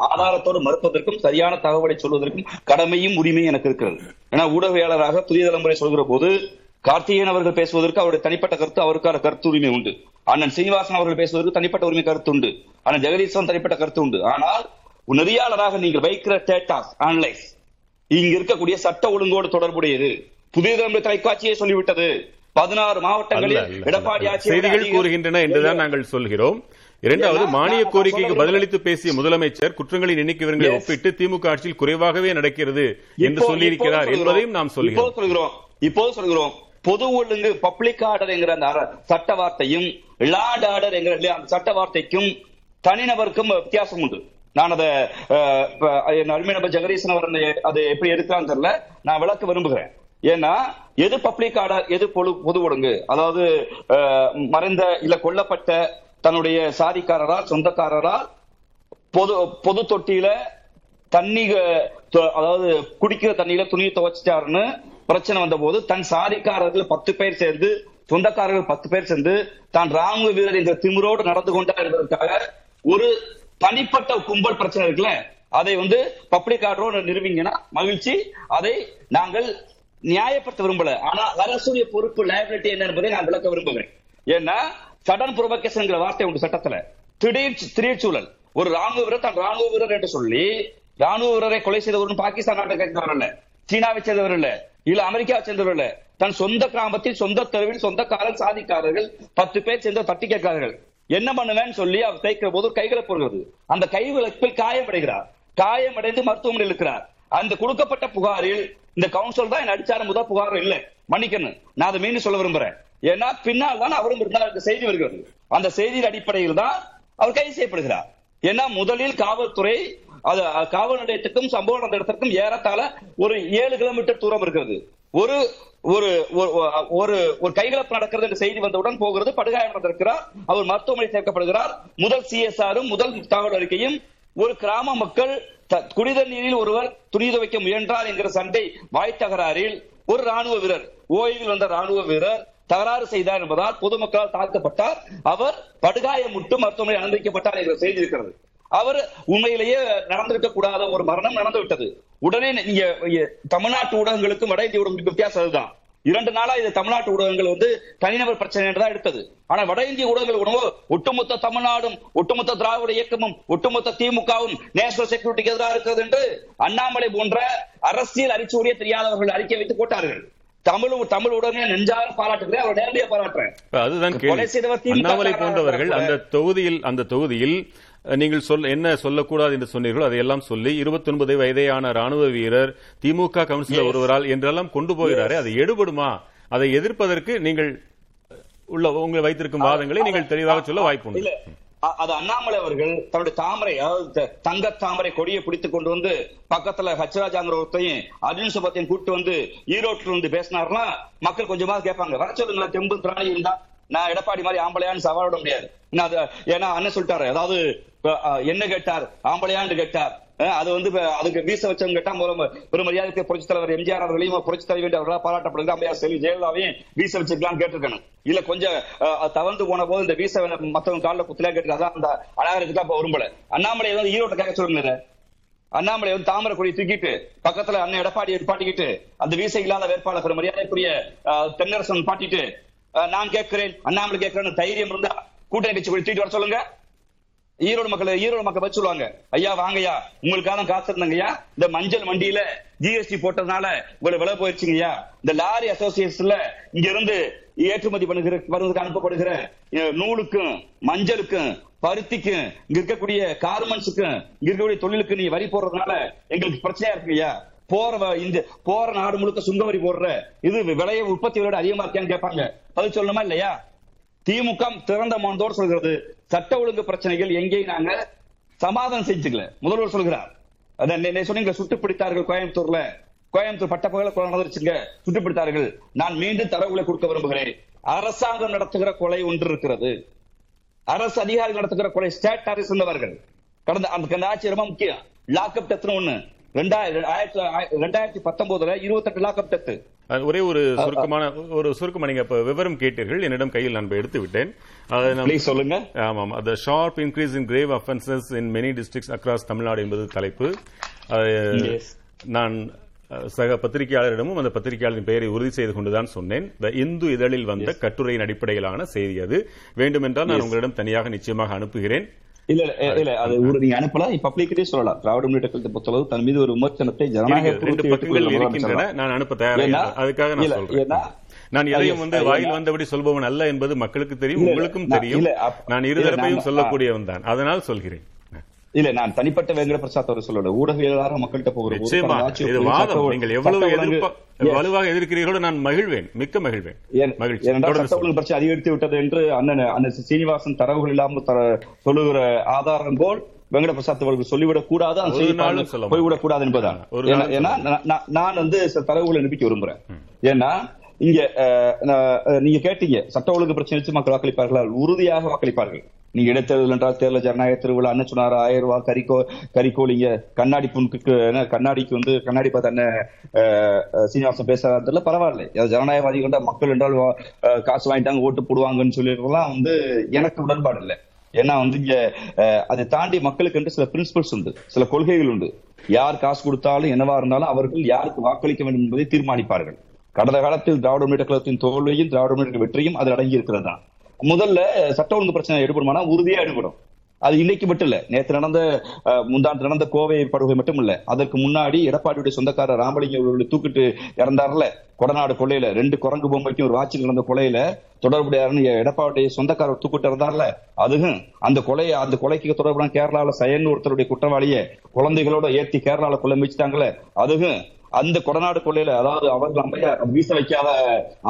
ஆதாரத்தோடு மறுப்பதற்கும் சரியான தகவலை சொல்வதற்கும் கடமையும் உரிமையும் எனக்கு இருக்கிறது ஏன்னா ஊடகவியலாளராக புதிய தலைமுறை சொல்கிற போது கார்த்திகேயன் அவர்கள் பேசுவதற்கு அவருடைய தனிப்பட்ட கருத்து அவருக்கான கருத்து உரிமை உண்டு அண்ணன் சீனிவாசன் அவர்கள் பேசுவதற்கு தனிப்பட்ட உரிமை கருத்து உண்டு அண்ணன் ஜெகதீசன் தனிப்பட்ட கருத்து உண்டு ஆனால் நெறியாளராக நீங்கள் வைக்கிற டேட்டாஸ் அனலைஸ் இங்க இருக்கக்கூடிய சட்ட ஒழுங்கோடு தொடர்புடையது. புதிய தலைமுறை தொலைக்காட்சியே சொல்லிவிட்டது. பதினாறு மாவட்டங்களில் எடப்பாடி விட செய்திகள். கூறுகின்றன என்றுதான் நாங்கள் சொல்கிறோம். இரண்டாவது மானிய கோரிக்கைக்கு பதிலளித்து பேசிய முதலமைச்சர் குற்றங்களின் எண்ணிக்கை விவரங்களை. ஒப்பிட்டு திமுக ஆட்சியில் குறைவாகவே நடக்கிறது என்று சொல்லியிருக்கிறார் என்பதையும் நாம் சொல்கிறோம். சொல்கிறோம். இப்போ சொல்கிறோம். பொது ஒழுங்கு பப்ளிக் ஆர்டர் என்கிற அந்த சட்ட வார்த்தையும் லார்ட் ஆர்டர் என்கிற சட்ட வார்த்தைக்கும் தனிநபருக்கும் வித்தியாசம் உண்டு. நான் அதை என் அருமை நபர் ஜெகதீசன் அவர் அது அதை எப்படி எடுக்கிறான்னு தெரியல. நான் விளக்க விரும்புகிறேன். ஏன்னா எது பப்ளிக் ஆர்டர் எது பொது பொது ஒழுங்கு? அதாவது மறைந்த இல்ல கொல்லப்பட்ட தன்னுடைய சாதிக்காரரா சொந்தக்காரரா பொது பொது தொட்டியில தண்ணி அதாவது குடிக்கிற தண்ணியில துணியை துவைச்சிட்டாருன்னு பிரச்சனை வந்த போது தன் சாதிக்காரர்கள் பத்து பேர் சேர்ந்து சொந்தக்காரர்கள் பத்து பேர் சேர்ந்து தான் ராணுவ வீரர் என்ற திமிரோடு நடந்து கொண்டார் என்பதற்காக ஒரு தனிப்பட்ட கும்பல் பிரச்சனை இருக்குல்ல? அதை வந்து பப்ளிக் ஆர்டரோட நிறுவிங்கன்னா மகிழ்ச்சி. அதை நாங்கள் நியாயப்படுத்த விரும்பல. ஆனா அரசுடைய பொறுப்பு லயபிலிட்டி என்ன என்பதை நான் விளக்க விரும்புகிறேன். ஏன்னா சடன் புரோபகேஷன் வார்த்தை உண்டு சட்டத்துல. திடீர் திடீர் சூழல். ஒரு ராணுவ வீரர் தான் ராணுவ வீரர் என்று சொல்லி ராணுவ வீரரை கொலை செய்தவர் பாகிஸ்தான் நாட்டை சேர்ந்தவர் இல்ல சீனாவை சேர்ந்தவர் இல்ல இல்ல அமெரிக்காவை சேர்ந்தவர் இல்ல தன் சொந்த கிராமத்தில் சொந்த தெருவில் சொந்தக்காரர் சாதிக்காரர்கள் பத்து பேர் சேர்ந்த தட்டி கேட்கிறார்கள். என்ன பண்ணுவேன்னு சொல்லி அவர் தேய்க்கிற போது கைகளை போடுகிறது. அந்த கைவிளக்கில் காயமடைகிறார். காயமடைந்து மருத்துவமனையில் இருக்கிறார். அந்த கொடுக்கப்பட்ட புகாரில் இந்த கவுன்சில் தான் என்ன அடிச்சாரு முதல் புகார் இல்ல. மன்னிக்கணும். நான் அதை மீண்டும் சொல்ல விரும்புறேன். ஏன்னா பின்னால் தான் அவரும் இருந்தார் என்ற செய்தி வருகிறது. அந்த செய்தியின் அடிப்படையில் தான் அவர் கைது செய்யப்படுகிறார். ஏன்னா முதலில் காவல்துறை அது காவல் நிலையத்துக்கும் சம்பவ நடந்த இடத்திற்கும் ஏறத்தாழ ஒரு ஏழு கிலோமீட்டர் தூரம் இருக்கிறது. ஒரு ஒரு ஒரு ஒரு கைகலப்பு நடக்கிறது என்ற செய்தி வந்தவுடன் போகிறது. படுகாயம் நடந்திருக்கிறார். அவர் மருத்துவமனை சேர்க்கப்படுகிறார். முதல் சிஎஸ்ஆரும் முதல் தகவல் அறிக்கையும் ஒரு கிராம மக்கள் குடித நீரில் ஒருவர் துணி துவைக்க முயன்றார் என்கிற சண்டை வாய் தகராறில் ஒரு ராணுவ வீரர் ஓய்வில் வந்த ராணுவ வீரர் தகராறு செய்தார் என்பதால் பொதுமக்களால் தாக்கப்பட்டார். அவர் படுகாயமுட்டு மருத்துவமனை அனுமதிக்கப்பட்டார் என்ற செய்தி இருக்கிறது. அவர் உண்மையிலேயே நடந்திருக்க கூடாத ஒரு மரணம் நடந்து விட்டது. உடனே நீங்க தமிழ்நாட்டு ஊடகங்களுக்கும் வட இந்திய ஊடகங்களுக்கும் வித்தியாசம் அதுதான். இரண்டு நாளா இது தமிழ்நாட்டு ஊடகங்கள் வந்து தனிநபர் பிரச்சனை தான் எடுத்தது. ஆனா வட இந்திய ஊடகங்கள் உணவு ஒட்டுமொத்த தமிழ்நாடும் ஒட்டுமொத்த திராவிட இயக்கமும் ஒட்டுமொத்த திமுகவும் நேஷனல் செக்யூரிட்டிக்கு எதிராக இருக்கிறது என்று அண்ணாமலை போன்ற அரசியல் அரிச்சுடைய தெரியாதவர்கள் அறிக்கை வைத்து போட்டார்கள். தமிழ் தமிழ் உடனே நெஞ்சாக பாராட்டுகிறேன் அவர் நேரடியாக பாராட்டுறேன். அதுதான் கொலை செய்தவர் அண்ணாமலை போன்றவர்கள் அந்த தொகுதியில் அந்த தொகுதியில் நீங்கள் சொல் என்ன சொல்லக்கூடாது என்று சொன்னீர்களோ அதையெல்லாம் சொல்லி 29 வயதேயான ராணுவ வீரர் திமுக கவுன்சிலர். ஒருவரால் என்றெல்லாம் கொண்டு போகிறாரே அது எடுபடுமா? அதை எதிர்ப்பதற்கு நீங்கள் உள்ள உங்கள் வைத்திருக்கும் வாதங்களை நீங்கள் தெளிவாக சொல்ல வாய்ப்பு அது அண்ணாமலை அவர்கள் தன்னுடைய தாமரை அதாவது தங்க தாமரை கொடியை பிடித்துக் கொண்டு வந்து பக்கத்துல ஹச்ராஜாங்கிற ஒருத்தையும் அர்ஜுன் சுபத்தையும் கூட்டு வந்து ஈரோட்டில் இருந்து பேசினார்னா மக்கள் கொஞ்சமா கேட்பாங்க. வர தெம்பு திராணி இருந்தா நான் எடப்பாடி மாதிரி ஆம்பளையான்னு சவாலிட முடியாது. இன்னும் ஏன்னா அண்ணன் சொல்லிட்டாரு அதாவது என்ன கேட்டார்? ஆம்பளையான்னு கேட்டார். அது வந்து அதுக்கு வீச வச்சவங்க கேட்டா முதல்ல ஒரு மரியாதைக்கு புரட்சி தலைவர் எம்ஜிஆர் அவர்களையும் புரட்சி தலைவர் அவர்களா பாராட்டப்படுது அம்மையார் செல்வி ஜெயலலிதாவையும் வீச வச்சிருக்கலாம்னு கேட்டிருக்கணும். இல்ல கொஞ்சம் அஹ், தவழ்ந்து போன போது இந்த வீச மத்தவங்க காலில் குத்தலா கேட்டிருக்காங்க. அந்த அனாகரத்துக்கு அப்ப விரும்பல. அண்ணாமலை வந்து ஈரோட்டை கேட்க சொல்லுங்க அண்ணாமலை வந்து தாமரை கொடி தூக்கிட்டு பக்கத்துல அண்ணன் எடப்பாடி பாட்டிக்கிட்டு அந்த வீசை இல்லாத வேட்பாளர் மரியாதைக்குரிய அஹ், தென்னரசன் பாட்டிட்டு நான் கேட்கிறேன். அண்ணாமலை கேட்கிறேன் தைரியம் இருந்தா கூட்டணி கட்சி கொடி தூக்கிட்டு வர சொல்லுங்க. ஈரோடு மக்கள் ஈரோடு மக்கள் வச்சு சொல்லுவாங்க. ஐயா வாங்கய்யா. உங்களுக்காக காசு காத்திருந்தாங்கய்யா இந்த மஞ்சள் மண்டியில ஜிஎஸ்டி போட்டதுனால இவ்வளவு விலை போயிருச்சுங்கய்யா. இந்த லாரி அசோசியேஷன்ல இங்க இருந்து ஏற்றுமதி பண்ணுகிற வருவதற்கு அனுப்பப்படுகிற நூலுக்கும் மஞ்சளுக்கும் பருத்திக்கும் இங்க இருக்கக்கூடிய கார்மெண்ட்ஸுக்கும் இங்க இருக்கக்கூடிய தொழிலுக்கு நீ வரி போடுறதுனால எங்களுக்கு பிரச்சனையா இருக்குங்கய்யா. போற வ- இந்த போற நாடு முழுக்க சுங்கவரி போடுற. இது விலையை உற்பத்தி விட அதிகமா இருக்கான்னு கேட்பாங்க. பதில் சொல்லணுமா இல்லையா? திமுக திறந்த மனதோடு சொல்கிறது சட்ட ஒழுங்கு பிரச்சனைகள் எங்கேயும் நாங்க சமாதானம் செஞ்சுக்கல. முதல்வர் சொல்கிறார். அதான் சொன்னீங்க சுட்டு பிடித்தார்கள் கோயம்புத்தூர்ல. கோயம்புத்தூர் பட்டப்பகல கொலை நடந்துருச்சுங்க. சுட்டுப்பிடித்தார்கள். நான் மீண்டும் தரவுகளை கொடுக்க விரும்புகிறேன். அரசாங்கம் நடத்துகிற கொலை ஒன்று இருக்கிறது. அரசு அதிகாரிகள் நடத்துகிற கொலை ஸ்டேட் அரசு இருந்தவர்கள் கடந்த அந்த ஆட்சி ரொம்ப முக்கியம். லாக்அப் டெத்னு ஒண்ணு. ரெண்டாயிரத்தி பத்தொன்பதுல இருபத்தெட்டு லாக்அப் டெத்து. ஒரே ஒரு சுருக்கமான ஒரு சுருக்கமா நீங்க இப்ப விவரம் கேட்டீர்கள். என்னிடம் கையில் நான் எடுத்து விட்டேன். சொல்லுங்க. ஆமாம். the sharp increase in grave offences in many districts across Tamil Nadu என்பது தலைப்பு. நான் சக பத்திரிகையாளரிடமும் அந்த பத்திரிகையாளரின் பெயரை உறுதி செய்து கொண்டுதான் சொன்னேன். The இந்து இதழில் வந்த கட்டுரையின் அடிப்படையிலான செய்தி அது. வேண்டுமென்றால் நான் உங்களிடம் தனியாக நிச்சயமாக அனுப்புகிறேன். இல்ல இல்ல, அது ஒரு நீங்க அனுப்பலாம் பப்ளிக்கிட்டே சொல்லலாம். திராவிட முன்னேற்ற கழகத்தை பொறுத்தளவு தன் மீது ஒரு விமர்சனத்தை ஜனநாயக நான் அனுப்ப இருக்கிறேன். அதுக்காக நான் சொல்றேன். நான் எதையும் வந்து வாயில் வந்தபடி சொல்பவன் அல்ல என்பது மக்களுக்கு தெரியும் உங்களுக்கும் தெரியும். நான் இருதரப்பையும் சொல்லக்கூடியவன் தான் அதனால் சொல்கிறேன். இல்ல நான் தனிப்பட்ட வேங்கட பிரசாத் அவர் சொல்லல. ஊடகவியலாளராக மக்கள்கிட்ட போகிற. வலுவாக எதிர்க்கிறீர்களோ நான் மகிழ்வேன் மிக்க மகிழ்வேன். சட்ட ஒழுங்கு பிரச்சனை அதிகரித்து விட்டது என்று அண்ணன் அண்ணன் சீனிவாசன் தரவுகள் இல்லாமல் தர- சொல்லுகிற ஆதாரம் போல் வெங்கட பிரசாத் அவர்கள் சொல்லிவிடக் கூடாது அந்த போய்விடக் கூடாது என்பதுதான். ஒரு ஏன்னா- நான் வந்து தரவுகளை நிரூபிக்க விரும்புறேன். ஏன்னா இங்க நீங்க கேட்டீங்க சட்ட ஒழுங்கு பிரச்சனை வச்சு மக்கள் வாக்களிப்பார்களா? உறுதியாக வாக்களிப்பார்கள். நீங்க இடைத்தேர்தல் என்றால் தேர்தல் ஜனநாயக திருவிழா. அண்ணன் சொன்னார் ஆயிரம் ரூபாய் கறிக்கோ கறிக்கோலிங்க கண்ணாடி புண்ணுக்கு என்ன, கண்ணாடிக்கு வந்து கண்ணாடி பார்த்து அண்ணன் சீனிவாசன் பேசுறதுல பரவாயில்ல. அது ஜனநாயகவாதிகள் மக்கள் என்றால் வா- காசு வாங்கிட்டாங்க ஓட்டு போடுவாங்கன்னு சொல்லிடுறதுலாம் வந்து எனக்கு உடன்பாடு இல்லை. ஏன்னா வந்து இங்க அதை தாண்டி மக்களுக்கு என்று சில பிரின்சிபல்ஸ் உண்டு சில கொள்கைகள் உண்டு. யார் காசு கொடுத்தாலும் என்னவா இருந்தாலும் அவர்கள் யாருக்கு வாக்களிக்க வேண்டும் என்பதை தீர்மானிப்பார்கள். கடந்த காலத்தில் திராவிட முன்னேற்ற கழகத்தின் தோல்வியும் திராவிட முன்னேற்ற வெற்றியும் அதில் அடங்கி இருக்கிறது தான் முதல்ல சட்ட ஒழுங்கு பிரச்சனை எடுபடுமானா உறுதியா எடுபடும். அது இன்னைக்கு மட்டும் இல்ல. நேற்று நடந்த முந்தாண்டு நடந்த கோவை படுகொலை மட்டும் இல்ல. அதற்கு முன்னாடி எடப்பாடியுடைய சொந்தக்காரர் ராமலிங்கம் அவர்களை தூக்கிட்டு இறந்தார்ல. கொடநாடு கொள்ளையில ரெண்டு குரங்கு பொம்மைக்கும் ஒரு வாட்சில் நடந்த கொலையில தொடர்புடைய எடப்பாடியுடைய சொந்தக்காரர் தூக்கிட்டு இருந்தார்ல அதுவும் அந்த கொலை அந்த கொலைக்கு தொடர்புடன் கேரளாவில் சயன் ஒருத்தருடைய குற்றவாளியை குழந்தைகளோட ஏற்றி கேரளாவில் கொலை மிச்சிட்டாங்களே அதுவும் அந்த கொடநாடு கொள்ளையில அதாவது அவர்கள் அம்மையா வீச வைக்காத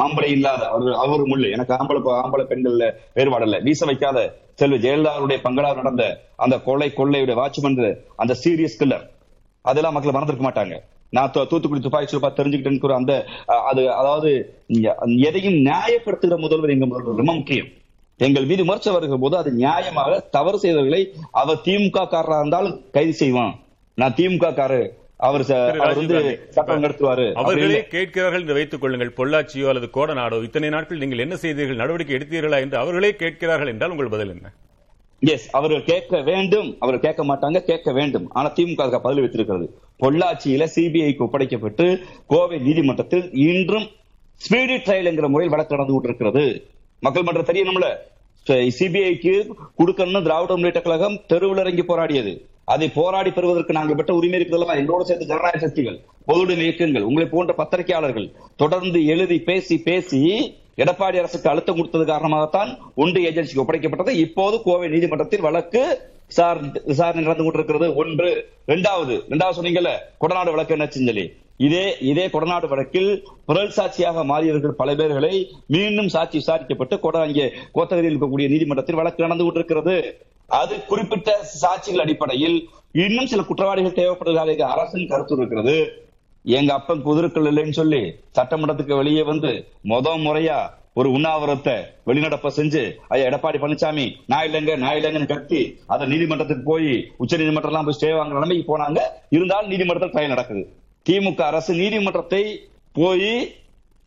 ஆம்பளை இல்லாத அவர் அவரும் இல்லை எனக்கு ஆம்பளை ஆம்பளை பெண்கள்ல வேறுபாடு இல்லை. வீச வைக்காத செல்வி ஜெயலலிதாவுடைய பங்களாக நடந்த அந்த கொலை கொள்ளையுடைய வாட்ச்மேன் அந்த சீரியஸ் கில்லர் அதெல்லாம் மக்கள் மறந்துருக்க மாட்டாங்க. நான் தூத்துக்குடி துப்பாக்கி சூப்பா பார்த்து தெரிஞ்சுக்கிட்டேன்னு அந்த அது அதாவது எதையும் நியாயப்படுத்துகிற முதல்வர் எங்க முதல்வர் ரொம்ப முக்கியம். எங்கள் மீது விமர்சனம் வருகிற போது அது நியாயமாக தவறு செய்தவர்களை அவர் திமுக காரராக இருந்தாலும் கைது செய்வான். நான் திமுக காரு அவர் வந்து சட்டம் நடத்துவாரு. அவர்களே கேட்கிறார்கள் என்று வைத்துக் கொள்ளுங்கள் பொள்ளாச்சியோ அல்லது கோடநாடோ இத்தனை நாட்கள் நீங்கள் என்ன செய்தீர்கள்? நடவடிக்கை எடுத்தீர்களா என்று அவர்களே கேட்கிறார்கள் என்றால் உங்கள் பதில் என்ன? எஸ் அவர்கள் கேட்க வேண்டும். அவர் கேட்க மாட்டாங்க கேட்க வேண்டும். ஆனா திமுக பதில் வைத்திருக்கிறது. பொள்ளாச்சியில சிபிஐக்கு ஒப்படைக்கப்பட்டு கோவை நீதிமன்றத்தில் இன்றும் ஸ்பீடி ட்ரையல் என்கிற முறையில் வழக்கு நடந்து கொண்டிருக்கிறது. மக்கள் மன்றம் தெரியணும்ல சிபிஐக்கு கொடுக்கணும்னு திராவிட முன்னேற்ற கழகம் தெருவில் இறங்கி போராடியது. அதை போராடி பெறுவதற்கு நாங்கள் பெற்ற உரிமை இருக்கிறதா எங்களோடு சேர்த்து ஜனநாயக சக்திகள் பொதுவுடைமை இயக்கங்கள் உங்களை போன்ற பத்திரிகையாளர்கள் தொடர்ந்து எழுதி பேசி பேசி எடப்பாடி அரசுக்கு அழுத்தம் கொடுத்தது காரணமாகத்தான் ஒன்று ஏஜென்சிக்கு ஒப்படைக்கப்பட்டது. இப்போது கோவை நீதிமன்றத்தில் வழக்கு விசாரணை விசாரணை நடந்து கொண்டிருக்கிறது. ஒன்று. இரண்டாவது இரண்டாவது சொன்னீங்கல்ல கொடநாடு வழக்கு என்ன சொல்லி இதே இதே கொடநாடு வழக்கில் புரல் சாட்சியாக மாறியவர்கள் பல பேர்களை மீண்டும் சாட்சி விசாரிக்கப்பட்டு கொட இங்கே கோத்தகிரியில் இருக்கக்கூடிய நீதிமன்றத்தில் வழக்கு நடந்து கொண்டிருக்கிறது. அது குறிப்பிட்ட சாட்சிகள் அடிப்படையில் இன்னும் சில குற்றவாளிகள் தேவைப்படுவதாக அரசின் கருத்து இருக்கிறது. எங்க அப்பன் குதிரைக்கள் இல்லைன்னு சொல்லி சட்டமன்றத்துக்கு வெளியே வந்து முத முறையா ஒரு உண்ணாவிரத்தை வெளிநடப்ப செஞ்சு ஐயா எடப்பாடி பழனிசாமி நான் இல்லைங்க நான் இல்லைங்கன்னு கத்தி அதை நீதிமன்றத்துக்கு போய் உச்ச நீதிமன்றம் எல்லாம் போய் ஸ்டே வாங்குற நிலைமைக்கு போனாங்க. இருந்தாலும் நீதிமன்றத்தில் ட்ரையல் நடக்குது. திமுக அரசு நீதிமன்றத்தை போய்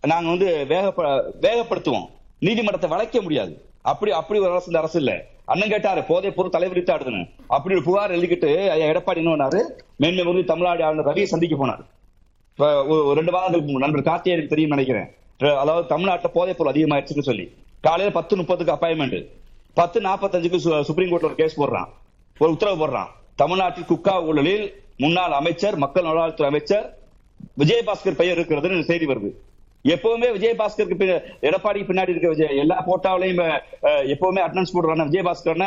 நாங்க வந்து வேக வேகப்படுத்துவோம். நீதிமன்றத்தை வளைக்க முடியாது. அப்படி அப்படி ஒரு அரசு இந்த அரசு இல்லை. அண்ணன் கேட்டாரு போதை பொருள் தலைவரித்தாடுதுன்னு அப்படி ஒரு புகார் எழுதிக்கிட்டு ஐயா எடப்பாடி என்ன பண்ணாரு மேன்மை வந்து தமிழ்நாடு ஆளுநர் ரவியை சந்திக்க போனார். இப்போ ஒரு ரெண்டு வாரங்களுக்கு நண்பர் கார்த்திகேயனுக்கு தெரியும் நினைக்கிறேன். அதாவது தமிழ்நாட்டில் போதைப் பொருள் அதிகமாயிருச்சுன்னு சொல்லி. காலையில பத்து முப்பதுக்கு அப்பாயின்மெண்ட் பத்து நாற்பத்தஞ்சுக்கு சு- சுப்ரீம் கோர்ட்ல ஒரு கேஸ் போடுறான். ஒரு உத்தரவு போடுறான். தமிழ்நாட்டில் குக்கா ஊழலில் முன்னாள் அமைச்சர் மக்கள் நல்வாழ்வுத்துறை அமைச்சர் விஜயபாஸ்கர் பெயர் இருக்கிறதுன்னு செய்தி வருது. எப்பவுமே விஜயபாஸ்கருக்கு எடப்பாடி எடப்பாடிக்கு பின்னாடி இருக்க விஜய் எல்லா போட்டாவிலையும் எப்பவுமே அட்டன்ஸ் போடுறான விஜயபாஸ்கர்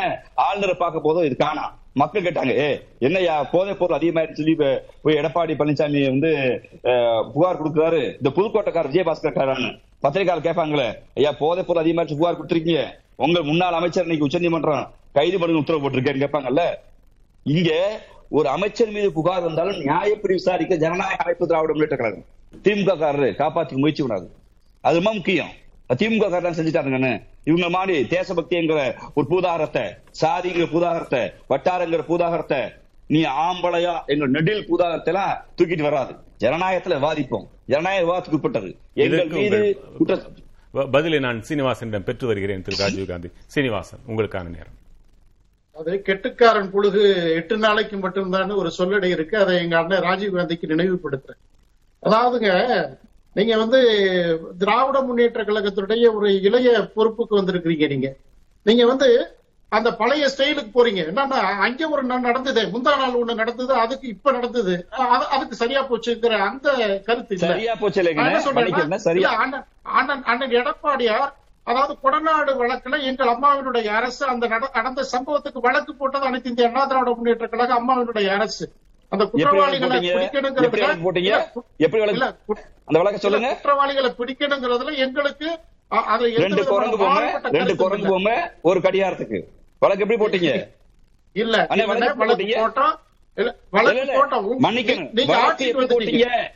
ஆளுநரை பார்க்க போதும் இது காணா. மக்கள் கேட்டாங்க ஏ என்னையா போதை பொருள் அதிகமாயிருச்சு சொல்லி போய் எடப்பாடி பழனிசாமி வந்து புகார் கொடுக்குறாரு. இந்த புதுக்கோட்டைக்கார விஜயபாஸ்கர் காரான்னு பத்திரிகையாளர் கேட்பாங்களே ஐயா போதைப் பொருள் அதிகமாயிருச்சு புகார் கொடுத்துருக்கீங்க. உங்க முன்னாள் அமைச்சர் இன்னைக்கு உச்சநீதிமன்றம் கைது பண்ணுங்க உத்தரவு போட்டிருக்கேன்னு கேட்பாங்கல்ல? இங்க ஒரு அமைச்சர் மீது புகார் வந்தாலும் நியாயப்படி விசாரிக்க ஜனநாயக அமைப்பு திராவிட முன்னேற்ற கழகம். திமுக காரரு காப்பாத்தி முயற்சி விடாது அது ரொம்ப முக்கியம். திமுக காரர் செஞ்சுட்டாருங்கன்னு இவங்க மாதிரி தேசபக்திங்கிற ஒரு பூதாகரத்தை சாதிங்கிற பூதாகரத்தை வட்டாரங்கிற பூதாகரத்தை நீ ஆம்பளையா எங்க நெடில் பூதாகரத்தை எல்லாம் தூக்கிட்டு வராது. ஜனநாயகத்துல வாதிப்போம். ஜனநாயக விவாதத்துக்கு உட்பட்டது. எங்கள் மீது குற்ற பதிலை நான் சீனிவாசனிடம் பெற்று வருகிறேன் திரு ராஜீவ்காந்தி சீனிவாசன் உங்களுக்கான நேரம். அது கெட்டுக்காரன் புழுகு எட்டு நாளைக்கு மட்டும்தான் ஒரு சொல்லடை இருக்கு. அதை எங்க அண்ணன் ராஜீவ்காந்திக்கு நினைவுபடுத்துறேன். அதாவதுங்க நீங்க வந்து திராவிட முன்னேற்ற கழகத்துடைய ஒரு இளைய பொறுப்புக்கு வந்திருக்கிறீங்க நீங்க. நீங்க வந்து அந்த பழைய ஸ்டைலுக்கு போறீங்க. என்னன்னா அங்க ஒரு நடந்தது. முந்தா நாள் ஒண்ணு நடந்தது அதுக்கு இப்ப நடந்தது. அது- அதுக்கு சரியா போச்சுங்கிற அந்த கருத்து சரியா போச்சு அண்ணன் அண்ணன் எடப்பாடியார் அதாவது கொடநாடு வழக்குல எங்கள் அம்மாவினுடைய அரசு அந்த நட- நடந்த சம்பவத்துக்கு வழக்கு போட்டது அனைத்து இந்திய அண்ணா திராவிட முன்னேற்ற கழக அம்மாவினுடைய அரசு. அந்த குற்றவாளிகளை எப்படி பிடிக்கணுங்கிறதுல அந்த வழக்க சொல்லுங்க. குற்றவாளிகளை பிடிக்கணுங்கிறதுல எங்களுக்கு அது ரெண்டு குரங்கு மாறுபட்ட ரெண்டு குரங்கு. பொம்மை ஒரு கடியாரத்துக்கு வழக்கு எப்படி போட்டீங்க? இல்ல வழக்கு? போட்டோம் வழக்கு போட்டோம் மன்னிக்கணும். நீங்க ஆட்சிக்கு எப்படி வந்துட்டீங்க. போட்டீங்க?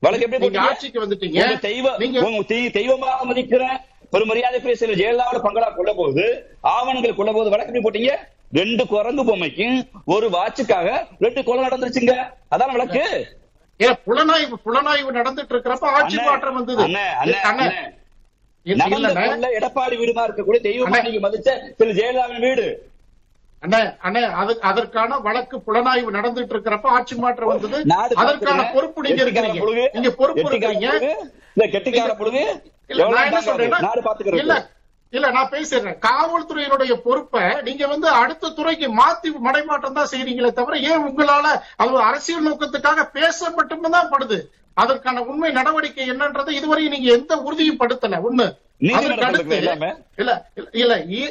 வழக்கு எப்படி போட்டீங்க? ஆட்சிக்கு வந்துட்டீங்க. உங்க தெய்வ நீங்க உங்க தெய்- தெய்வமாக மதிக்கிற ஒரு மரியாதைக்குரிய சில ஜெயலலிதாவோட பங்களா கொள்ள போகுது ஆவணங்கள் கொள்ள போது வழக்கு எப்படி போட்டீங்க? ரெண்டு குரங்கு பொம்மைக்கும் ஒரு வாட்சுக்காக ரெண்டு கொலை நடந்துருச்சுங்க. அதான் வழக்கு? ஏன் புலனாய்வு புலனாய்வு நடந்துட்டு இருக்கிறப்ப ஆட்சி மாற்றம் வந்தது. எடப்பாடி வீடுமா இருக்கக்கூடிய தெய்வமா அண்ணே. நீங்க மதிச்ச திரு ஜெயலலிதாவின் வீடு. அண்ணே அண்ணே அது அதற்கான வழக்கு புலனாய்வு நடந்துட்டு இருக்கிறப்ப ஆட்சி மாற்றம் வந்தது. அதற்கான. பொறுப்பு நீங்க இருக்கிறீங்க. நீங்க பொறுப்பு இருக்கிறீங்க. இல்ல கெட்டிக்கார புழுகு. இல்ல இல்ல நான் பேசிடுறேன். காவல்துறையினுடைய பொறுப்பை நீங்க வந்து அடுத்த துறைக்கு மாத்தி மடைமாற்றம் தான் செய்றீங்களே தவிர ஏன் உங்களால அது அரசியல் நோக்கத்துக்காக பேச மட்டும்தான் படுது? அதற்கான உண்மை நடவடிக்கை என்னன்றது இதுவரை நீங்க எந்த உறுதியும் படுத்தல. ஒண்ணு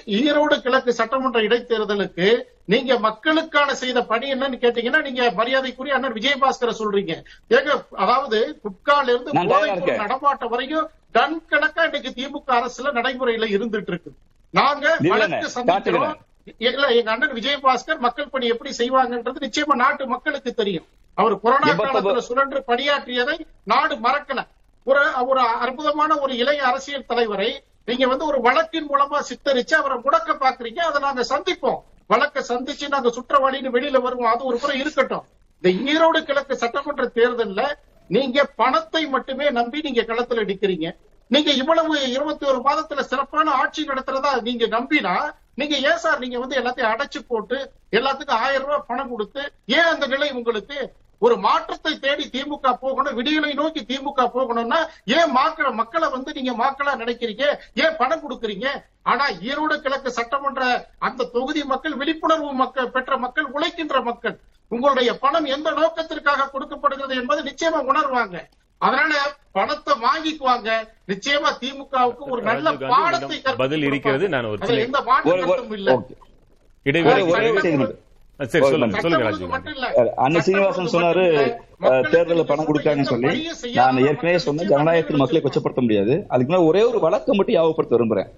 ஈரோடு கிழக்கு சட்டமன்ற இடைத்தேர்தலுக்கு நீங்க மக்களுக்கான செய்த பணி என்னன்னு கேட்டீங்கன்னா நீங்க மரியாதைக்குரிய அண்ணன் விஜயபாஸ்கரை சொல்றீங்க. ஏங்க அதாவது குட்கால இருந்து நான் தயாரா போதைப் பொருள் இருக்கேன். நடமாட்டம் வரைக்கும் டன் கணக்கா இன்னைக்கு திமுக அரசுல நடைமுறையில இருந்துட்டு இருக்கு. நாங்க வழக்கு சந்திக்கிறோம். இல்ல எங்க அண்ணன் விஜயபாஸ்கர் மக்கள் பணி எப்படி செய்வாங்கன்றது நிச்சயமா நாட்டு மக்களுக்கு தெரியும். அவர் கொரோனா காலத்துல சுழன்று பணியாற்றியதை நாடு மறக்கல. ஒரு ஒரு அற்புதமான ஒரு இளைய அரசியல் தலைவரை நீங்க வந்து ஒரு வழக்கின் மூலமா சித்தரிச்சு அவரை முடக்க பாக்குறீங்க. அதை நாங்க சந்திப்போம். வழக்க சந்திச்சு நாங்க சுற்றவாளின்னு வெளியில வருவோம். அது ஒரு முறை இருக்கட்டும். இந்த ஈரோடு கிழக்கு சட்டமன்ற தேர்தல்ல நீங்க பணத்தை மட்டுமே நம்பி நீங்க களத்துல நிக்கிறீங்க. நீங்க இவ்வளவு இருபத்தி ஒரு மாதத்துல சிறப்பான ஆட்சி நடத்துறதா நீங்க நம்பினா நீங்க ஏன் சார் நீங்க வந்து எல்லாத்தையும் அடைச்சு போட்டு எல்லாத்துக்கும் ஆயிரம் ரூபாய் பணம் கொடுத்து ஏன் அந்த நிலை உங்களுக்கு ஒரு மாற்றத்தை தேடி திமுக போகணும் விடியலை நோக்கி திமுக போகணும்னா ஏன் மக்களை மக்களை வந்து நீங்க மக்களா நினைக்கிறீங்க? ஏன் பணம் கொடுக்கறீங்க? ஆனா ஈரோடு கிழக்கு சட்டமன்ற அந்த தொகுதி மக்கள் விழிப்புணர்வு மக்கள் பெற்ற மக்கள் உழைக்கின்ற மக்கள் உங்களுடைய பணம் எந்த நோக்கத்திற்காக கொடுக்கப்படுகிறது என்பதை நிச்சயமா உணர்வாங்க. அதனால பணத்தை வாங்கிக்குவாங்க. நிச்சயமா திமுகவுக்கு ஒரு நல்ல பாடத்தை பதில் இருக்கிறது. நான் ஒரு. இடைவேளை சரி சொல்லுங்க. சொல்லுங்க ராஜீவ். அண்ணன் சீனிவாசன் சொன்னாரு தேர்தலில் பணம் கொடுக்காங்கன்னு சொல்லி நான் ஏற்கனவே மக்கள் சொன்ன நிச்சயமா ஜனநாயகத்தில் மக்களை கொச்சப்படுத்த முடியாது அதுக்கு மேல ஒரே ஒரு வழக்கை மட்டும் ஞாபகப்படுத்த விரும்புறேன்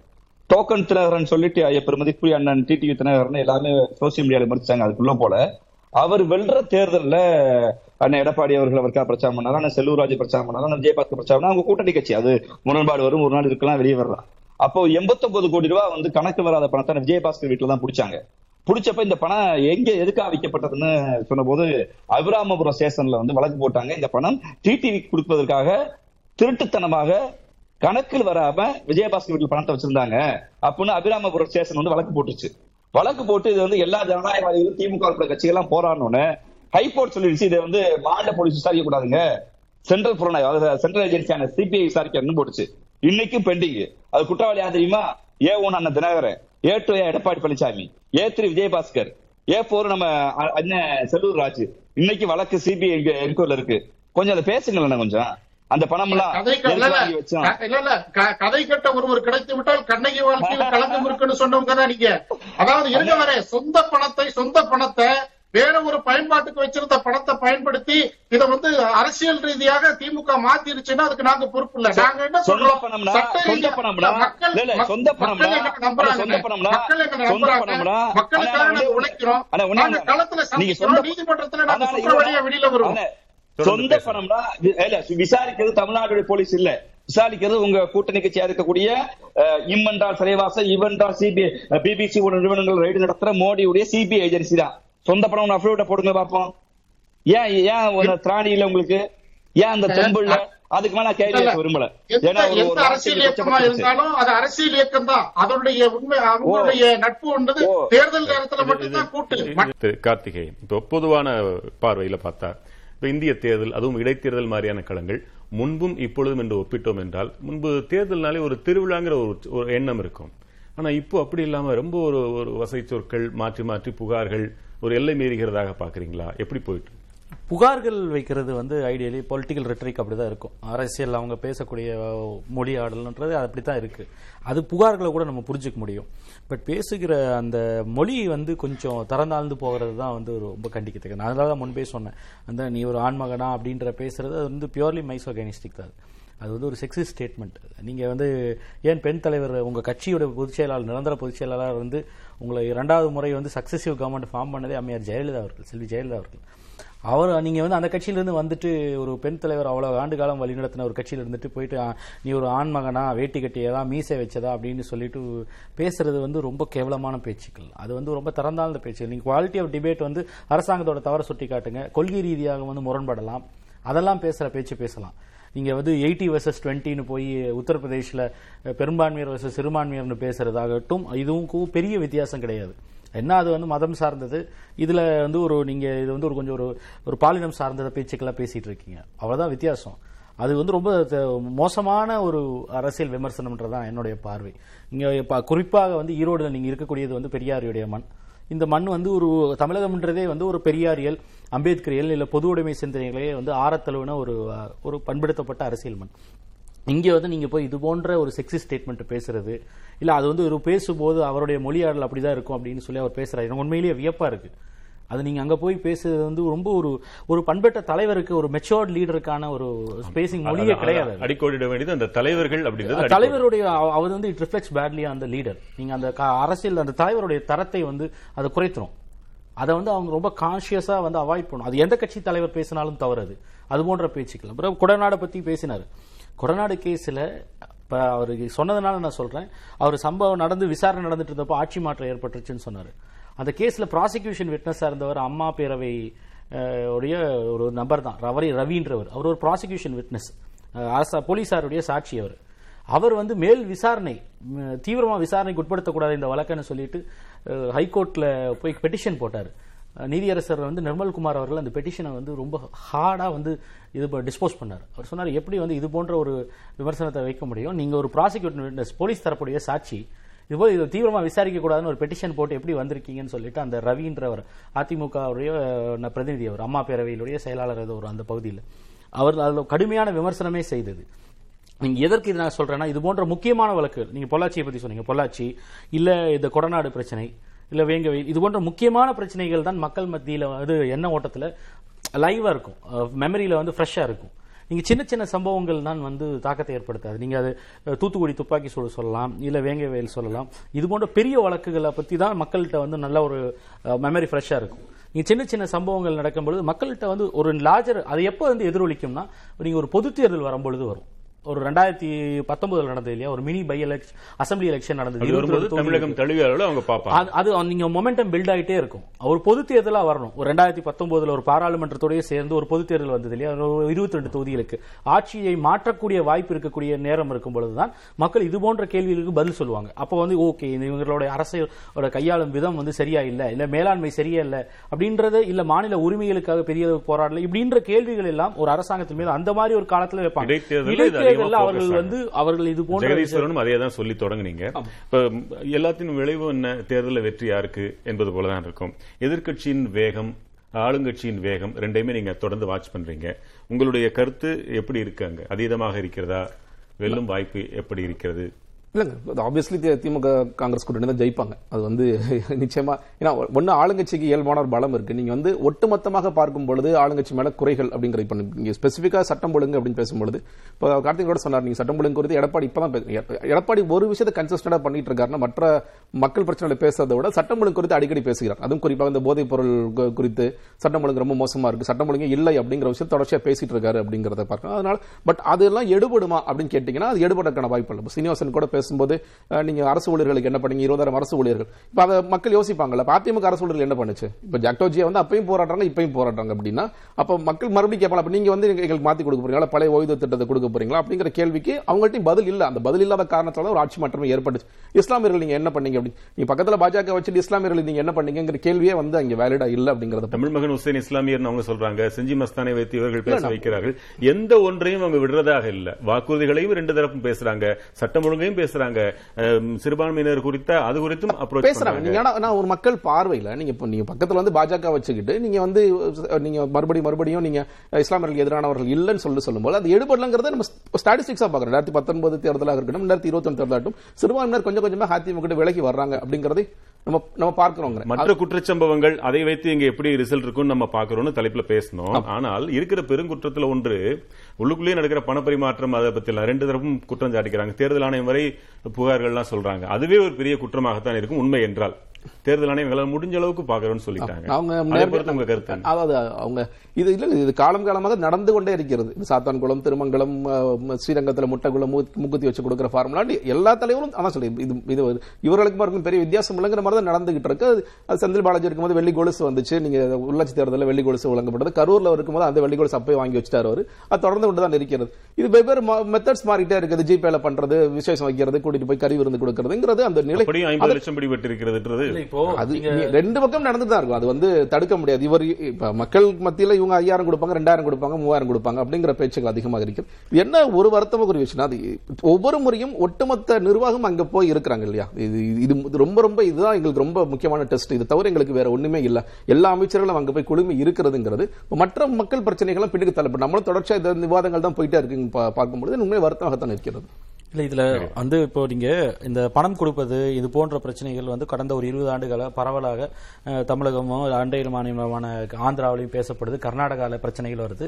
டோக்கன் தினகரன் சொல்லிட்டு பெருமதிக்குரிய அண்ணன் டிடிவி தினகரன் எல்லாருமே சோசியல் மீடியால மறுத்தாங்க அதுக்குள்ள போல அவர் வெல்ற தேர்தல்ல அண்ணன் எடப்பாடி அவர்கள் அவருக்காக பிரச்சாரம் பண்ணாரு அண்ணன் செல்லூர் ராஜு பிரச்சாரம் பண்ணாரு அண்ணன் விஜயபாஸ்கர் பிரச்சாரம். அவங்க கூட்டணி கட்சி அது முரண்பாடு வரும் ஒரு நாள் இருக்கலாம் வெளியே வரலாம் அப்போ 89 கோடி ரூபாய் வந்து கணக்கு வராத பணத்தை விஜயபாஸ்கர் வீட்டுல தான் பிடிச்சாங்க புடிச்சப்ப இந்த பணம் எங்க எதுக்காக விற்கப்பட்டதுன்னு சொன்னபோது அபிராமபுரம் ஸ்டேஷன்ல வந்து வழக்கு போட்டாங்க. இந்த பணம் டிடிவி கொடுப்பதற்காக திருட்டுத்தனமாக கணக்கில் வராம விஜயபாஸ்கர் வீட்டில் பணத்தை வச்சிருந்தாங்க அப்படின்னு அபிராமபுரம் ஸ்டேஷன் வந்து வழக்கு போட்டுச்சு. வழக்கு போட்டு இது வந்து எல்லா ஜனநாயகவாதிகளும் திமுக உட்பட கட்சிகள் எல்லாம் போராடணும்னு ஹைகோர்ட் சொல்லிடுச்சு இதை வந்து மாநில போலீஸ் விசாரிக்க கூடாதுங்க சென்ட்ரல் புலனாய்வு சென்ட்ரல் ஏஜென்சியான சிபிஐ விசாரிக்கணும்னு போட்டுச்சு. இன்னைக்கும் பெண்டிங் அது குற்றவாளி தெரியுமா? ஏ ஒன் அண்ணன் Dhinakaran. A two Edappadi Palaniswami A three Vijayabaskar A four நம்ம அண்ணன் செல்லூர் ராஜு. இன்னைக்கு வழக்கு சிபிஐ என்கொயர்ல இருக்கு. கொஞ்சம் அதை பேசுங்களேன் கொஞ்சம். அந்த பணம் எல்லாம் கதை கட்ட ஒருவர் கிடைத்து விட்டால் கண்ணகி வாழ்க்கையில் கலந்து இருக்குன்னு சொன்னவங்க தான் நீங்க. அதாவது இருங்க வரே சொந்த பணத்தை சொந்த பணத்தை வேற ஒரு பயன்பாட்டுக்கு வச்சிருந்த பணத்தை பயன்படுத்தி இதை வந்து அரசியல் ரீதியாக திமுக மாத்திருச்சுன்னா அதுக்கு நாங்க பொறுப்பு இல்ல. நாங்க என்ன சொந்த சொல்றோம். சட்ட சொந்த ரீதியா- மக்கள் மக்கள் நம்புறாங்க. பணம்னா மக்களுக்காக நாங்க உழைக்கிறோம். நாங்க. களத்துல சந்திக்கிறோம். நீதிமன்றத்துல நாங்க குற்றவாளியா நீங்க- வெளியில வருவோம். சொந்த. பணம்னா இல்ல விசாரிக்கிறது தமிழ்நாடு போலீஸ் இல்ல. விசாரிக்கிறது உங்க கூட்டணி கட்சியா இருக்கக்கூடிய அஹ், இம் என்றால் சிறைவாசம் இவ் என்றால் சிபிஐ பிபிசி நிறுவனங்கள் ரைடு நடத்துற மோடியுடைய சிபிஐ ஏஜென்சி தான். சொந்த பணம் அப்ளோட போடுங்க பாப்போம் ஏன் ஏன் ஒரு திராணி இல்ல உங்களுக்கு? ஏன் அந்த தெம்பு இல்ல அதுக்கு மேல கேள்வி விரும்பல. ஏன்னா எந்த அரசியல் இயக்கமா. இருந்தாலும் அது அரசியல் இயக்கம் தான் அதனுடைய உண்மை அவங்களுடைய நட்பு என்பது ஓ. தேர்தல் நேரத்துல மட்டும்தான் கூட்டு. கார்த்திகேயன். இப்போ பொதுவான பார்வையில பார்த்தா இப்ப இந்திய தேர்தல் அதுவும் இடைத்தேர்தல் மாதிரியான களங்கள் முன்பும் இப்பொழுதும் என்று ஒப்பிட்டோம் என்றால் முன்பு தேர்தல்னாலே ஒரு திருவிழாங்கிற ஒரு ஒரு எண்ணம் இருக்கும். ஆனா இப்போ அப்படி இல்லாம ரொம்ப ஒரு ஒரு வசை சொற்கள் மாற்றி மாற்றி புகார்கள் ஒரு எல்லை மீறுகிறதாக பாக்குறீங்களா எப்படி போயிட்டு? புகார்கள் வைக்கிறது வந்து ஐடியலி பொலிட்டிக்கல் ரெட்ரிக் அப்படிதான் இருக்கும். அரசியல் அவங்க பேசக்கூடிய அஹ், மொழி ஆடல்ன்றது அப்படித்தான் இருக்கு. அது புகார்களை கூட நம்ம புரிஞ்சுக்க முடியும். பட் பேசுகிற அந்த மொழி வந்து கொஞ்சம் தரந்தாழ்ந்து போகிறது தான் வந்து ரொம்ப கண்டிக்கத்தக்க நான் அதனால தான் முன்பே சொன்னேன். அந்த நீ ஒரு ஆண்மகனா அப்படின்ற பேசுறது அது வந்து பியூர்லி மைசோகனிஸ்டிக் தான். அது. வந்து ஒரு செக்ஸிஸ் ஸ்டேட்மெண்ட் நீங்கள் வந்து ஏன் பெண் தலைவர் உங்கள் கட்சியோட பொதுச் செயலாளர் நிரந்தர பொதுச் செயலாளர் வந்து உங்களை இரண்டாவது முறை வந்து சக்சஸிவ் கவர்மெண்ட் ஃபார்ம் பண்ணதே அம்மையார் ஜெயலலிதா அவர்கள் செல்வி ஜெயலலிதா அவர்கள். அவர் நீங்கள் வந்து அந்த கட்சியிலேருந்து வந்துட்டு ஒரு பெண் தலைவர் அவ்வளோ ஆண்டு காலம் வழிநடத்தின ஒரு கட்சியில் இருந்துட்டு போயிட்டு நீ ஒரு ஆண்மகனா வேட்டி கட்டியதா? மீசை வச்சதா? அப்படின்னு சொல்லிட்டு பேசுறது வந்து ரொம்ப கேவலமான பேச்சுக்கள். அது வந்து ரொம்ப திறந்தாழ்ந்த பேச்சுக்கள். நீங்கள் குவாலிட்டி ஆஃப் டிபேட் வந்து அரசாங்கத்தோட தவற சுட்டி காட்டுங்க கொள்கை ரீதியாக வந்து முரண்படலாம். அதெல்லாம் பேசுகிற பேச்சு பேசலாம். இங்கே வந்து எயிட்டி வர்சஸ் டுவெண்ட்டின்னு போய் உத்தரப்பிரதேஷில் பெரும்பான்மையர் வர்சஸ் சிறுபான்மையர்னு பேசுறதாகட்டும் இதுவும் பெரிய வித்தியாசம் கிடையாது. என்ன அது வந்து மதம் சார்ந்தது? இதில் வந்து ஒரு நீங்கள் இது வந்து ஒரு கொஞ்சம் ஒரு ஒரு பாலினம் சார்ந்த பேச்சுக்கெல்லாம் பேசிகிட்டு இருக்கீங்க. அவ்வளோதான் வித்தியாசம். அது வந்து ரொம்ப மோசமான ஒரு அரசியல் விமர்சனம்ன்றதான் என்னுடைய பார்வை. இங்கே இப்போ குறிப்பாக வந்து ஈரோடுல நீங்கள் இருக்கக்கூடியது வந்து பெரியாருடைய மண். இந்த மண் வந்து ஒரு தமிழகம்ன்றதே வந்து ஒரு பெரியாரியல் அம்பேத்கரியல் இல்ல பொது உடைமை சிந்தனைகளே வந்து ஆரத்தளவுன ஒரு ஒரு பண்படுத்தப்பட்ட அரசியல் மண். இங்கே வந்து நீங்கள் போய் இது போன்ற ஒரு செக்ஸி ஸ்டேட்மெண்ட் பேசுறது இல்லை அது வந்து ஒரு பேசும்போது அவருடைய மொழியாடல் அப்படிதான் இருக்கும் அப்படின்னு சொல்லி அவர் பேசுறாரு. எனக்கு உண்மையிலேயே வியப்பாக இருக்குது அது நீங்க அங்க போய் பேசுறது வந்து ரொம்ப ஒரு ஒரு பண்பட்ட தலைவருக்கு ஒரு மெச்சோர்ட் லீடருக்கான ஒரு ஸ்பேசிங் மொழியே கிடையாது அடிக்கோடிட வேண்டியது அந்த தலைவர்கள் அப்படின்றது அடிக்கோடி. தலைவருடைய அவ- அவர் வந்து இட் ரிஃப்ளெக்ட்ஸ் பேட்லி அந்த லீடர் நீங்க அந்த அரசியல் அந்த தலைவருடைய தரத்தை வந்து அதை குறைத்துரும். அதை வந்து அவங்க ரொம்ப கான்சியஸா வந்து அவாய்ட் பண்ணும் அது எந்த கட்சி தலைவர் பேசினாலும் தவறு அது. அது போன்ற பேச்சுக்கள். அப்புறம் கொடநாடை பத்தி பேசினாரு. கொடநாடு கேஸ்ல இப்போ அவருக்கு சொன்னதுனால நான் சொல்கிறேன் அவர் சம்பவம் நடந்து விசாரணை நடந்துட்டு இருந்தப்போ ஆட்சி மாற்றம் ஏற்பட்டுருச்சுன்னு சொன்னார். அந்த கேஸில் ப்ராசிக்யூஷன் விட்னஸாக இருந்தவர் அம்மா பேரவை உடைய ஒரு நபர் தான். ரவரி ரவின்றவர். அவர் ஒரு ப்ராசிக்யூஷன் விட்னஸ் அரசா போலீசாருடைய சாட்சி அவர். அவர் வந்து மேல் விசாரணை தீவிரமாக விசாரணைக்கு உட்படுத்தக்கூடாது இந்த வழக்குன்னு சொல்லிட்டு ஹைகோர்ட்டில் போய் பெட்டிஷன் போட்டார். நீதியரசர் வந்து நிர்மல்குமார் அவர்கள் அந்த பெட்டிஷனை வந்து ரொம்ப ஹார்டாக வந்து இது டிஸ்போஸ் பண்ணார். அவர் சொன்னார் எப்படி வந்து இது போன்ற ஒரு விமர்சனத்தை வைக்க முடியும்? நீங்கள் ஒரு ப்ராசிக்யூட்டர் போலீஸ் தரப்புடைய சாட்சி இதுபோல் இது தீவிரமாக விசாரிக்க கூடாதுன்னு ஒரு பெட்டிஷன் போட்டு எப்படி வந்திருக்கீங்கன்னு சொல்லிட்டு அந்த ரவின்றவர் அதிமுகவுடைய அஹ், பிரதிநிதி அவர் அம்மா பேரவையிலுடைய செயலாளர் ஏதோ ஒரு அந்த பகுதியில். அவர் அதில் கடுமையான விமர்சனமே செய்தது. நீங்க எதற்கு இது நான் சொல்றேன்னா இது போன்ற முக்கியமான வழக்கு நீங்க பொள்ளாச்சியை பத்தி சொன்னீங்க பொள்ளாச்சி இல்ல இந்த கொடநாடு பிரச்சனை இல்ல வெயில் இது போன்ற முக்கியமான பிரச்சனைகள் தான் மக்கள் மத்தியில அது எண்ண ஓட்டத்துல லைவா இருக்கும். மெமரியில வந்து ஃப்ரெஷ்ஷா இருக்கும். நீங்க சின்ன சின்ன சம்பவங்கள் தான் வந்து தாக்கத்தை ஏற்படுத்தாது. நீங்க அது தூத்துக்குடி துப்பாக்கி சூடு சொல்லலாம் இல்ல வேங்கவேல் சொல்லலாம். இது போன்ற பெரிய வழக்குகளை பத்தி தான் மக்கள்கிட்ட வந்து நல்ல ஒரு மெமரி ஃப்ரெஷ்ஷா இருக்கும். நீங்க சின்ன சின்ன சம்பவங்கள் நடக்கும்பொழுது மக்கள்கிட்ட வந்து ஒரு லார்ஜர் அது எப்போ வந்து எதிரொலிக்கும்னா நீங்க ஒரு பொது தேர்தல் வரும்பொழுது வரும். ஒரு ரெண்டாயிரத்தி பத்தொன்பதுல நடந்தது இல்லையா? ஒரு mini by election assembly election நடந்தது. வரும்போது 22 தமிழகம் தொகுதிகளுக்கு. தழுவிய அளவில் அவங்க பார்ப்பாங்க. அது நீங்க மொமெண்டம் பில்ட் ஆயிட்டே இருக்கும். ஒரு பொது தேர்தலா வரணும். ஒரு ரெண்டாயிரத்தி பத்தொன்பதுல ஒரு பாராளுமன்றத்தோடய சேர்ந்து ஒரு பொது தேர்தல் வந்தது இல்லையா? இருபத்தி ரெண்டு தொகுதிகளுக்கு. ஆட்சியை மாற்றக்கூடிய வாய்ப்பு இருக்கக்கூடிய நேரம் இருக்கும் பொழுதுதான் மக்கள் இது போன்ற கேள்விகளுக்கு பதில் சொல்லுவாங்க. அப்போ வந்து ஓகே இவங்களுடைய அரசோட கையாளும் விதம் வந்து சரியா இல்ல இல்ல மேலாண்மை சரியா இல்ல அப்படின்றது இல்ல மாநில உரிமைகளுக்காக பெரிய அளவுக்கு போராடல இப்படின்ற கேள்விகள் எல்லாம் ஒரு அரசாங்கத்தின் மீது அந்த மாதிரி ஒரு காலத்துல வைப்பாங்க. இடைத்தேர்தல்ல அவர்கள் வந்து அவர்கள் இது போன்ற ஜெகதீஸ்வரனும் அதே தான் சொல்லி தொடங்குனீங்க இப்ப எல்லாத்தின் விளைவு என்ன? தேர்தலில் வெற்றி யாருக்கு என்பது போலதான் இருக்கும். எதிர்க்கட்சியின் வேகம் ஆளுங்கட்சியின் வேகம் ரெண்டையுமே நீங்க தொடர்ந்து வாட்ச் பண்றீங்க. உங்களுடைய கருத்து எப்படி இருக்கு அங்க? அதீதமாக இருக்கிறதா? வெல்லும் வாய்ப்பு எப்படி இருக்கிறது? இல்லைங்க. ஆப்வியஸ்லி திமுக காங்கிரஸ் கூட்டணி தான் ஜெயிப்பாங்க. அது வந்து <laughs> நிச்சயமா. ஏன்னா ஒன்னு ஆளுங்கட்சிக்கு இயல்பான ஒரு பலம் இருக்கு. நீங்க வந்து ஒட்டுமொத்தமாக பார்க்கும் பொழுது ஆளுங்கட்சி மேல குறைகள் அப்படிங்கிறது இப்ப நீங்க ஸ்பெசிஃபிக்கா சட்டம் ஒழுங்கு அப்படின்னு பேசும்பொழுது இப்போ கார்த்திக் கூட சொன்னார் நீங்க சட்டம் ஒழுங்கு குறித்து எடப்பாடி இப்பதான் எடப்பாடி ஒரு விஷயத்தை கன்சிஸ்டண்டா பண்ணிட்டு இருக்காருன்னா மற்ற மக்கள் பிரச்சனைகளை பேசுறதை விட சட்டம் ஒழுங்கு குறித்து அடிக்கடி பேசுகிறார். அதுவும் குறிப்பாக இந்த போதைப் பொருள் குறித்து சட்டம் ஒழுங்கு ரொம்ப மோசமா இருக்கு. சட்டம் ஒழுங்கு இல்லை அப்படிங்கிற விஷயம் தொடர்ச்சியா பேசிட்டு இருக்காரு அப்படிங்கறத பார்க்கலாம் அதனால பட் அதெல்லாம் எடுபடுமா அப்படின்னு கேட்டீங்கன்னா அது எடுபடக்கான வாய்ப்பு இல்லை. சீனிவாசன் கூட பேசும்போது அஹ், நீங்க அரசு ஊழியர்களுக்கு என்ன பண்ணீங்க? இருபதாயிரம் அரசு ஊழியர்கள். இப்ப அதை மக்கள் யோசிப்பாங்கல்ல அதிமுக அரசு ஊழியர்கள் என்ன பண்ணுச்சு? இப்ப ஜாக்டோஜியா வந்து அப்பயும் போராடுறாங்க இப்பயும் போராடுறாங்க அப்படின்னா அப்ப மக்கள் மறுபடியும் கேட்பாங்க அப்ப நீங்க வந்து எங்களுக்கு மாத்தி கொடுக்க போறீங்களா? பழைய ஓய்வு திட்டத்தை கொடுக்க போறீங்களா? அப்படிங்கிற கேள்விக்கு அவங்கள்ட்டையும் பதில் இல்ல. அந்த பதில் இல்லாத காரணத்தால ஒரு ஆட்சி மாற்றமே ஏற்பட்டுச்சு. இஸ்லாமியர்கள் நீங்க என்ன பண்ணீங்க அப்படி? நீங்க பக்கத்துல பாஜக வச்சுட்டு இஸ்லாமியர்கள் நீங்க என்ன பண்ணீங்கிற கேள்வியே வந்து அங்க வேலிடா இல்ல அப்படிங்கறத தமிழ் மகன் ஹுசைன் இஸ்லாமியர்னு அவங்க சொல்றாங்க. செஞ்சி மஸ்தானை வைத்து இவர்கள் பேச வைக்கிறார்கள். எந்த ஒன்றையும் அவங்க விடுறதாக இல்ல. வாக்குறுதிகளையும் ரெண்டு தரப்பும் பேசுறாங்க. சட்டம் ஒழுங்கையும் பேசுறாங்க. அஹ், சிறுபான்மையினர் குறித்த அது குறித்தும் அப்ரோச் பேசுறாங்க. நீங்க ஆனா ஒரு மக்கள் பார்வையில நீங்க இப்போ நீங்க பக்கத்துல வந்து பாஜக வச்சுக்கிட்டு நீங்க வந்து நீங்க மறுபடியும் மறுபடியும் நீங்க இஸ்லாமியர்களுக்கு எதிரானவர்கள் இல்லைன்னு சொல்லி சொல்லும்போது அது எடுபடலங்கிறத நம்ம ஸ்டாட்டிஸ்டிக்ஸா பாக்குறோம் ரெண்டாயிரத்தி பத்தொன்பது தேர்தலாக இருக்கட்டும் ரெண்டாயிரத்தி இருபத்தி ஒன்று தேர்தலாகட்டும் சிறுபான்மையினர் கொஞ்சம் கொஞ்சமா அதிமுக விலகி வர்றாங்க அப்படிங்கறதை நம்ம நம்ம பார்க்கிறோங்க மற்ற குற்றச்சம்பவங்கள் அதை வைத்து இங்க எப்படி ரிசல்ட் இருக்கும்னு நம்ம பாக்குறோம்னு தலைப்புல பேசணும். ஆனால் இருக்கிற பெருங்குற்றத்துல ஒன்று உள்ளுக்குள்ளேயே நடக்கிற பணப்பரிமாற்றம் அதை பத்தி ரெண்டு தரப்பும் குற்றம் சாட்டிக்கிறாங்க. தேர்தல் ஆணையம் வரை புகார்கள்லாம் சொல்றாங்க. அதுவே ஒரு பெரிய குற்றமாகத்தான் இருக்கும் உண்மை என்றால். தேர்தல் ஆணையம் எங்களால் முடிஞ்ச அளவுக்கு பாக்குறோம்னு சொல்லிட்டாங்க. அவங்க உங்க கருத்து? அதாவது அவங்க இது இல்ல இது காலம் காலமாக நடந்து கொண்டே இருக்கிறது. சாத்தான்குளம் திருமங்கலம் ஸ்ரீரங்கத்துல முட்டைக்குளம் மூக்குத்தி வச்சு கொடுக்குற ஃபார்முலா எல்லா தலைவரும் அதான் சொல்லி இது இது இவர்களுக்கு இருக்கும் பெரிய வித்தியாசம் இல்லைங்கிற மாதிரி தான் நடந்துகிட்டு இருக்கு. அது- செந்தில் பாலாஜி இருக்கும்போது வெள்ளி கொலுசு வந்துச்சு. நீங்க உள்ளாட்சி தேர்தலில் வெள்ளி கொலுசு வழங்கப்பட்டது கரூர்ல இருக்கும்போது அந்த வெள்ளி கொலுசு அப்பயே வாங்கி வச்சுட்டாரு அவரு. அது தொடர்ந்து கொண்டு தான் இருக்கிறது. இது வெவ்வேறு மெத்தட்ஸ் மாறிட்டே இருக்குது. ஜிபேல பண்றது விசேஷம் வைக்கிறது கூட்டிட்டு போய் கறி விருந்து கொடுக்கறதுங்கிறது அந்த நிலை. ஐம்பது லட்சம் பிடிபட்டு இருக்கிறதுன்றது இல்ல, இப்போ அது ரெண்டு பக்கம் நடந்துட்டு தான் இருக்கும். அது வந்து தடுக்க முடியாது. இவர் இப்ப மக்கள் மத்தியில இவங்க ஐயாயிரம் கொடுப்பாங்க ரெண்டாயிரம் கொடுப்பாங்க மூவாயிரம் கொடுப்பாங்க அப்படிங்கிற பேச்சுகள் அதிகமாக இருக்கு இது என்ன ஒரு வருத்தமாக ஒரு விஷயம்? அது ஒவ்வொரு முறையும் ஒட்டுமொத்த நிர்வாகம் அங்க போய் இருக்கிறாங்க இல்லையா? இது இது ரொம்ப ரொம்ப இதுதான் எங்களுக்கு ரொம்ப முக்கியமான டெஸ்ட். இது தவிர எங்களுக்கு வேற ஒண்ணுமே இல்ல. எல்லா அமைச்சர்களும் அங்க போய் குழுமி இருக்கிறதுங்கிறது மற்ற மக்கள் பிரச்சனைகளும் பின்னுக்கு தள்ளப்படும். நம்மளும் தொடர்ச்சியா இந்த விவாதங்கள் தான் போயிட்டே இருக்குங்க பா- பார்க்கும்பொழுது உண்மை வருத்தமாகத்தான் இருக்கிறது. இல்லை இதில் வந்து இப்போ நீங்கள் இந்த பணம் கொடுப்பது இது போன்ற பிரச்சனைகள் வந்து கடந்த ஒரு இருபது ஆண்டுகளாக பரவலாக தமிழகமும் அண்டை மாநிலமான ஆந்திராவிலையும் பேசப்படுது. கர்நாடகாவில் பிரச்சனைகள் வருது.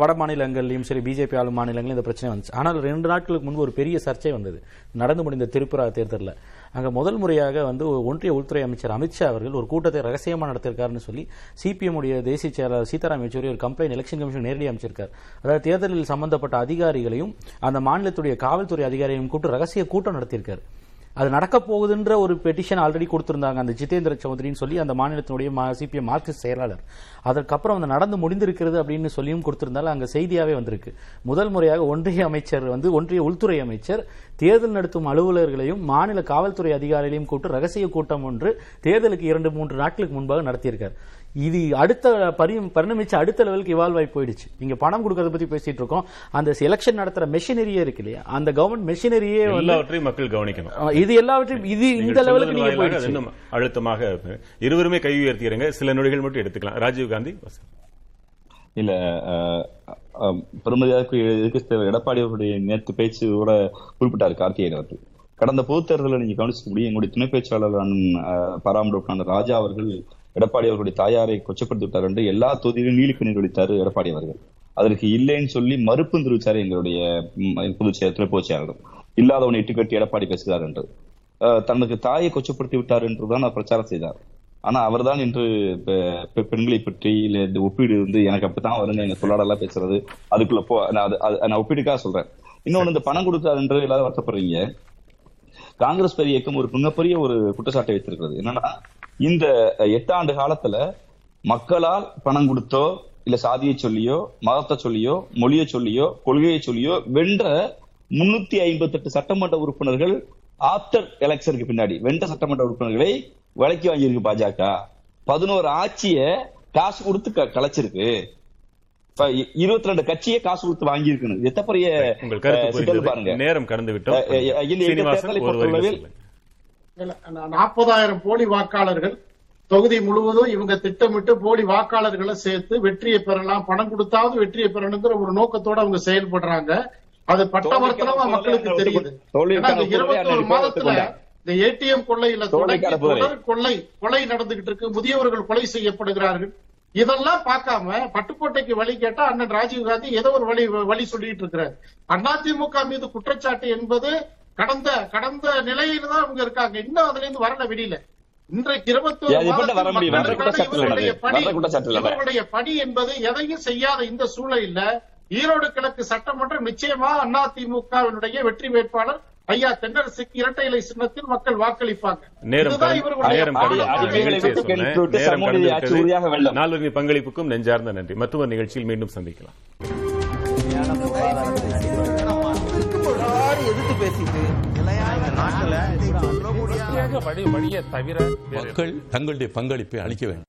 வட மாநிலங்கள்லையும் சரி பிஜேபி ஆளும் மாநிலங்களிலும் இந்த பிரச்சனை வந்துச்சு. ஆனால் ரெண்டு நாட்களுக்கு முன்பு ஒரு பெரிய சர்ச்சை வந்தது. நடந்து முடிந்த திரிபுரா தேர்தலில். அங்கே முதல் முறையாக வந்து ஒன்றிய உள்துறை அமைச்சர் அமித்ஷா அவர்கள் ஒரு கூட்டத்தை ரகசியமாக நடத்திருக்காருன்னு சொல்லி சிபிஎம் உடைய தேசிய செயலாளர் சீதாராம் யெச்சூரி ஒரு கம்ப்ளைண்ட் எலெக்ஷன் கமிஷன் நேரடி அமைச்சிருக்கார். அதாவது தேர்தலில் சம்பந்தப்பட்ட அதிகாரிகளையும் அந்த மாநிலத்துடைய காவல்துறை அதிகாரிகளையும் கூட்டு ரகசிய கூட்டம் நடத்தியிருக்காரு. அது நடக்க போகுதுன்ற ஒரு பெட்டிஷன் ஆல்ரெடி கொடுத்திருந்தாங்க. அந்த ஜிதேந்திர சௌத்ரின்னு சொல்லி அந்த மாநிலத்தினுடைய சிபிஎம் மார்க்சிஸ்ட் செயலாளர். அதற்கப்புறம் அந்த நடந்து முடிந்திருக்கிறது அப்படின்னு சொல்லியும் கொடுத்திருந்தாலும் அங்க செய்தியாவே வந்திருக்கு. முதல் முறையாக ஒன்றிய அமைச்சர் வந்து ஒன்றிய உள்துறை அமைச்சர் தேர்தல் நடத்தும் அலுவலர்களையும் மாநில காவல்துறை அதிகாரிகளையும் கூட்டு ரகசிய கூட்டம் ஒன்று தேர்தலுக்கு இரண்டு மூன்று நாட்களுக்கு முன்பாக நடத்தியிருக்கார். இது அடுத்த பரி பரிணமிச்சு அடுத்த லெவலுக்கு இவால்வ் ஆகி போயிடுச்சு. நீங்க பணம் கொடுக்கறத பத்தி பேசிட்டு இருக்கோம். அந்த எலெக்ஷன் நடத்துற மெஷினரியே இருக்கு இல்லையா? அந்த கவர்மெண்ட் மெஷினரியே எல்லாவற்றையும் மக்கள் கவனிக்கணும். இது எல்லாவற்றையும் இது இந்த லெவலுக்கு நீங்க போயிடுச்சு. இன்னும் அழுத்தமாக இருவருமே கை உயர்த்திக்கிறங்க சில நொடிகள் மட்டும் எடுத்துக்கலாம். ராஜீவ் காந்தி இல்ல தலைவர் எடப்பாடி அவருடைய நேற்று பேச்சு கூட குறிப்பிட்டார் கார்த்திகேயன் அவர்கள் கடந்த பொதுத் தேர்தலில் நீங்க கவனிச்சுக்க முடியும். எங்களுடைய துணை பேச்சாளரான பராமரிப்பான ராஜா அவர்கள் எடப்பாடி அவர்களுடைய தாயாரை கொச்சப்படுத்தி விட்டார் என்று எல்லா தொகுதியிலும் நீலி கண்ணீர் ஒழித்தார் எடப்பாடி அவர்கள். அதற்கு இல்லைன்னு சொல்லி மறுப்பு தெரிவித்தார் எங்களுடைய ம், பொதுச் துணை பொதுச் செயலாளர் இல்லாதவனை இட்டுக்கட்டி எடப்பாடி பேசுகிறார் என்று. தனக்கு தாயை கொச்சப்படுத்தி விட்டார் என்றுதான் அவர் பிரச்சாரம் செய்தார். ஆனா அவர்தான் இன்று பெண்களை பற்றி இல்ல இந்த ஒப்பீடு வந்து எனக்கு அப்படித்தான் வருங்க எங்க சொல்லாடெல்லாம் பேசுறது. அதுக்குள்ள போ நான் அது- அது- நான் ஒப்பீடுக்காக சொல்றேன். இன்னொன்னு இந்த பணம் கொடுத்தாரு என்று எல்லாரும் வருத்தப்படுறீங்க. காங்கிரஸ் பெரிய இயக்கம் ஒரு மிகப்பெரிய ஒரு குற்றச்சாட்டை வைத்திருக்கிறது. என்னன்னா இந்த எட்டு ஆண்டு காலத்துல மக்களால் பணம் கொடுத்தோ இல்ல சாதியை சொல்லியோ மதத்தை சொல்லியோ மொழியை சொல்லியோ கொள்கையை சொல்லியோ வென்ற முன்னூத்தி ஐம்பத்தி எட்டு சட்டமன்ற உறுப்பினர்கள் ஆப்டர் எலெக்ஷனுக்கு பின்னாடி வென்ற சட்டமன்ற உறுப்பினர்களை விலைக்கு வாங்கியிருக்கு பாஜக. பதினோரு ஆட்சிய காசு கொடுத்து கலைச்சிருக்கு. இருபத்தி ரெண்டு கட்சியே காசு கொடுத்து வாங்கியிருக்குன்னு. இது எத்த பெரிய உங்கள் கருத்து அஹ், சிக்கல் பாருங்க. நேரம் கடந்து விட்டோம் நாற்பதாயிரம் போலி வாக்காளர்கள். தொகுதி முழுவதும் இவங்க திட்டமிட்டு போலி வாக்காளர்களை சேர்த்து வெற்றியை பெறலாம் பணம் கொடுத்தாவது வெற்றியை பெறணுங்கிற ஒரு நோக்கத்தோட அவங்க செயல்படுறாங்க. அது பட்டவர்த்தனமா மக்களுக்கு தெரியுது ஏன்னா இந்த இருபத்தி ஒரு மாதத்துல இந்த ஏடிஎம் கொள்ளையில தொடங்கி. தொடர் கொள்ளை கொலை நடந்துகிட்டு இருக்கு. முதியவர்கள் கொலை செய்யப்படுகிறார்கள். இதெல்லாம் பார்க்காம பட்டுக்கோட்டைக்கு வழி கேட்டா அண்ணன் ராஜீவ் காந்தி ஏதோ ஒரு வழி வழி சொல்லிட்டு இருக்கிறார். அதிமுக மீது குற்றச்சாட்டு என்பது கடந்த கடந்த நிலையில தான் அவங்க இருக்காங்க. இன்னும் அதுல இருந்து வரல வெளியில இன்றைக்கு இருபத்தி. பணி என்பது எதையும் செய்யாத இந்த சூழலில் ஈரோடு கிழக்கு சட்டமன்றம் நிச்சயமா அதிமுகவினுடைய வெற்றி வேட்பாளர் ஐயா தென்னரசுக்கு இரட்டை இலை சின்னத்தில் மக்கள் வாக்களிப்பாங்க. நேரம் பங்களிப்புக்கும் நெஞ்சார்ந்த நன்றி. மற்றொரு நிகழ்ச்சியில் மீண்டும் சந்திக்கலாம். எதிர்த்து பேசிட்டு மக்கள் தங்களுடைய பங்களிப்பை அளிக்க வேண்டும்.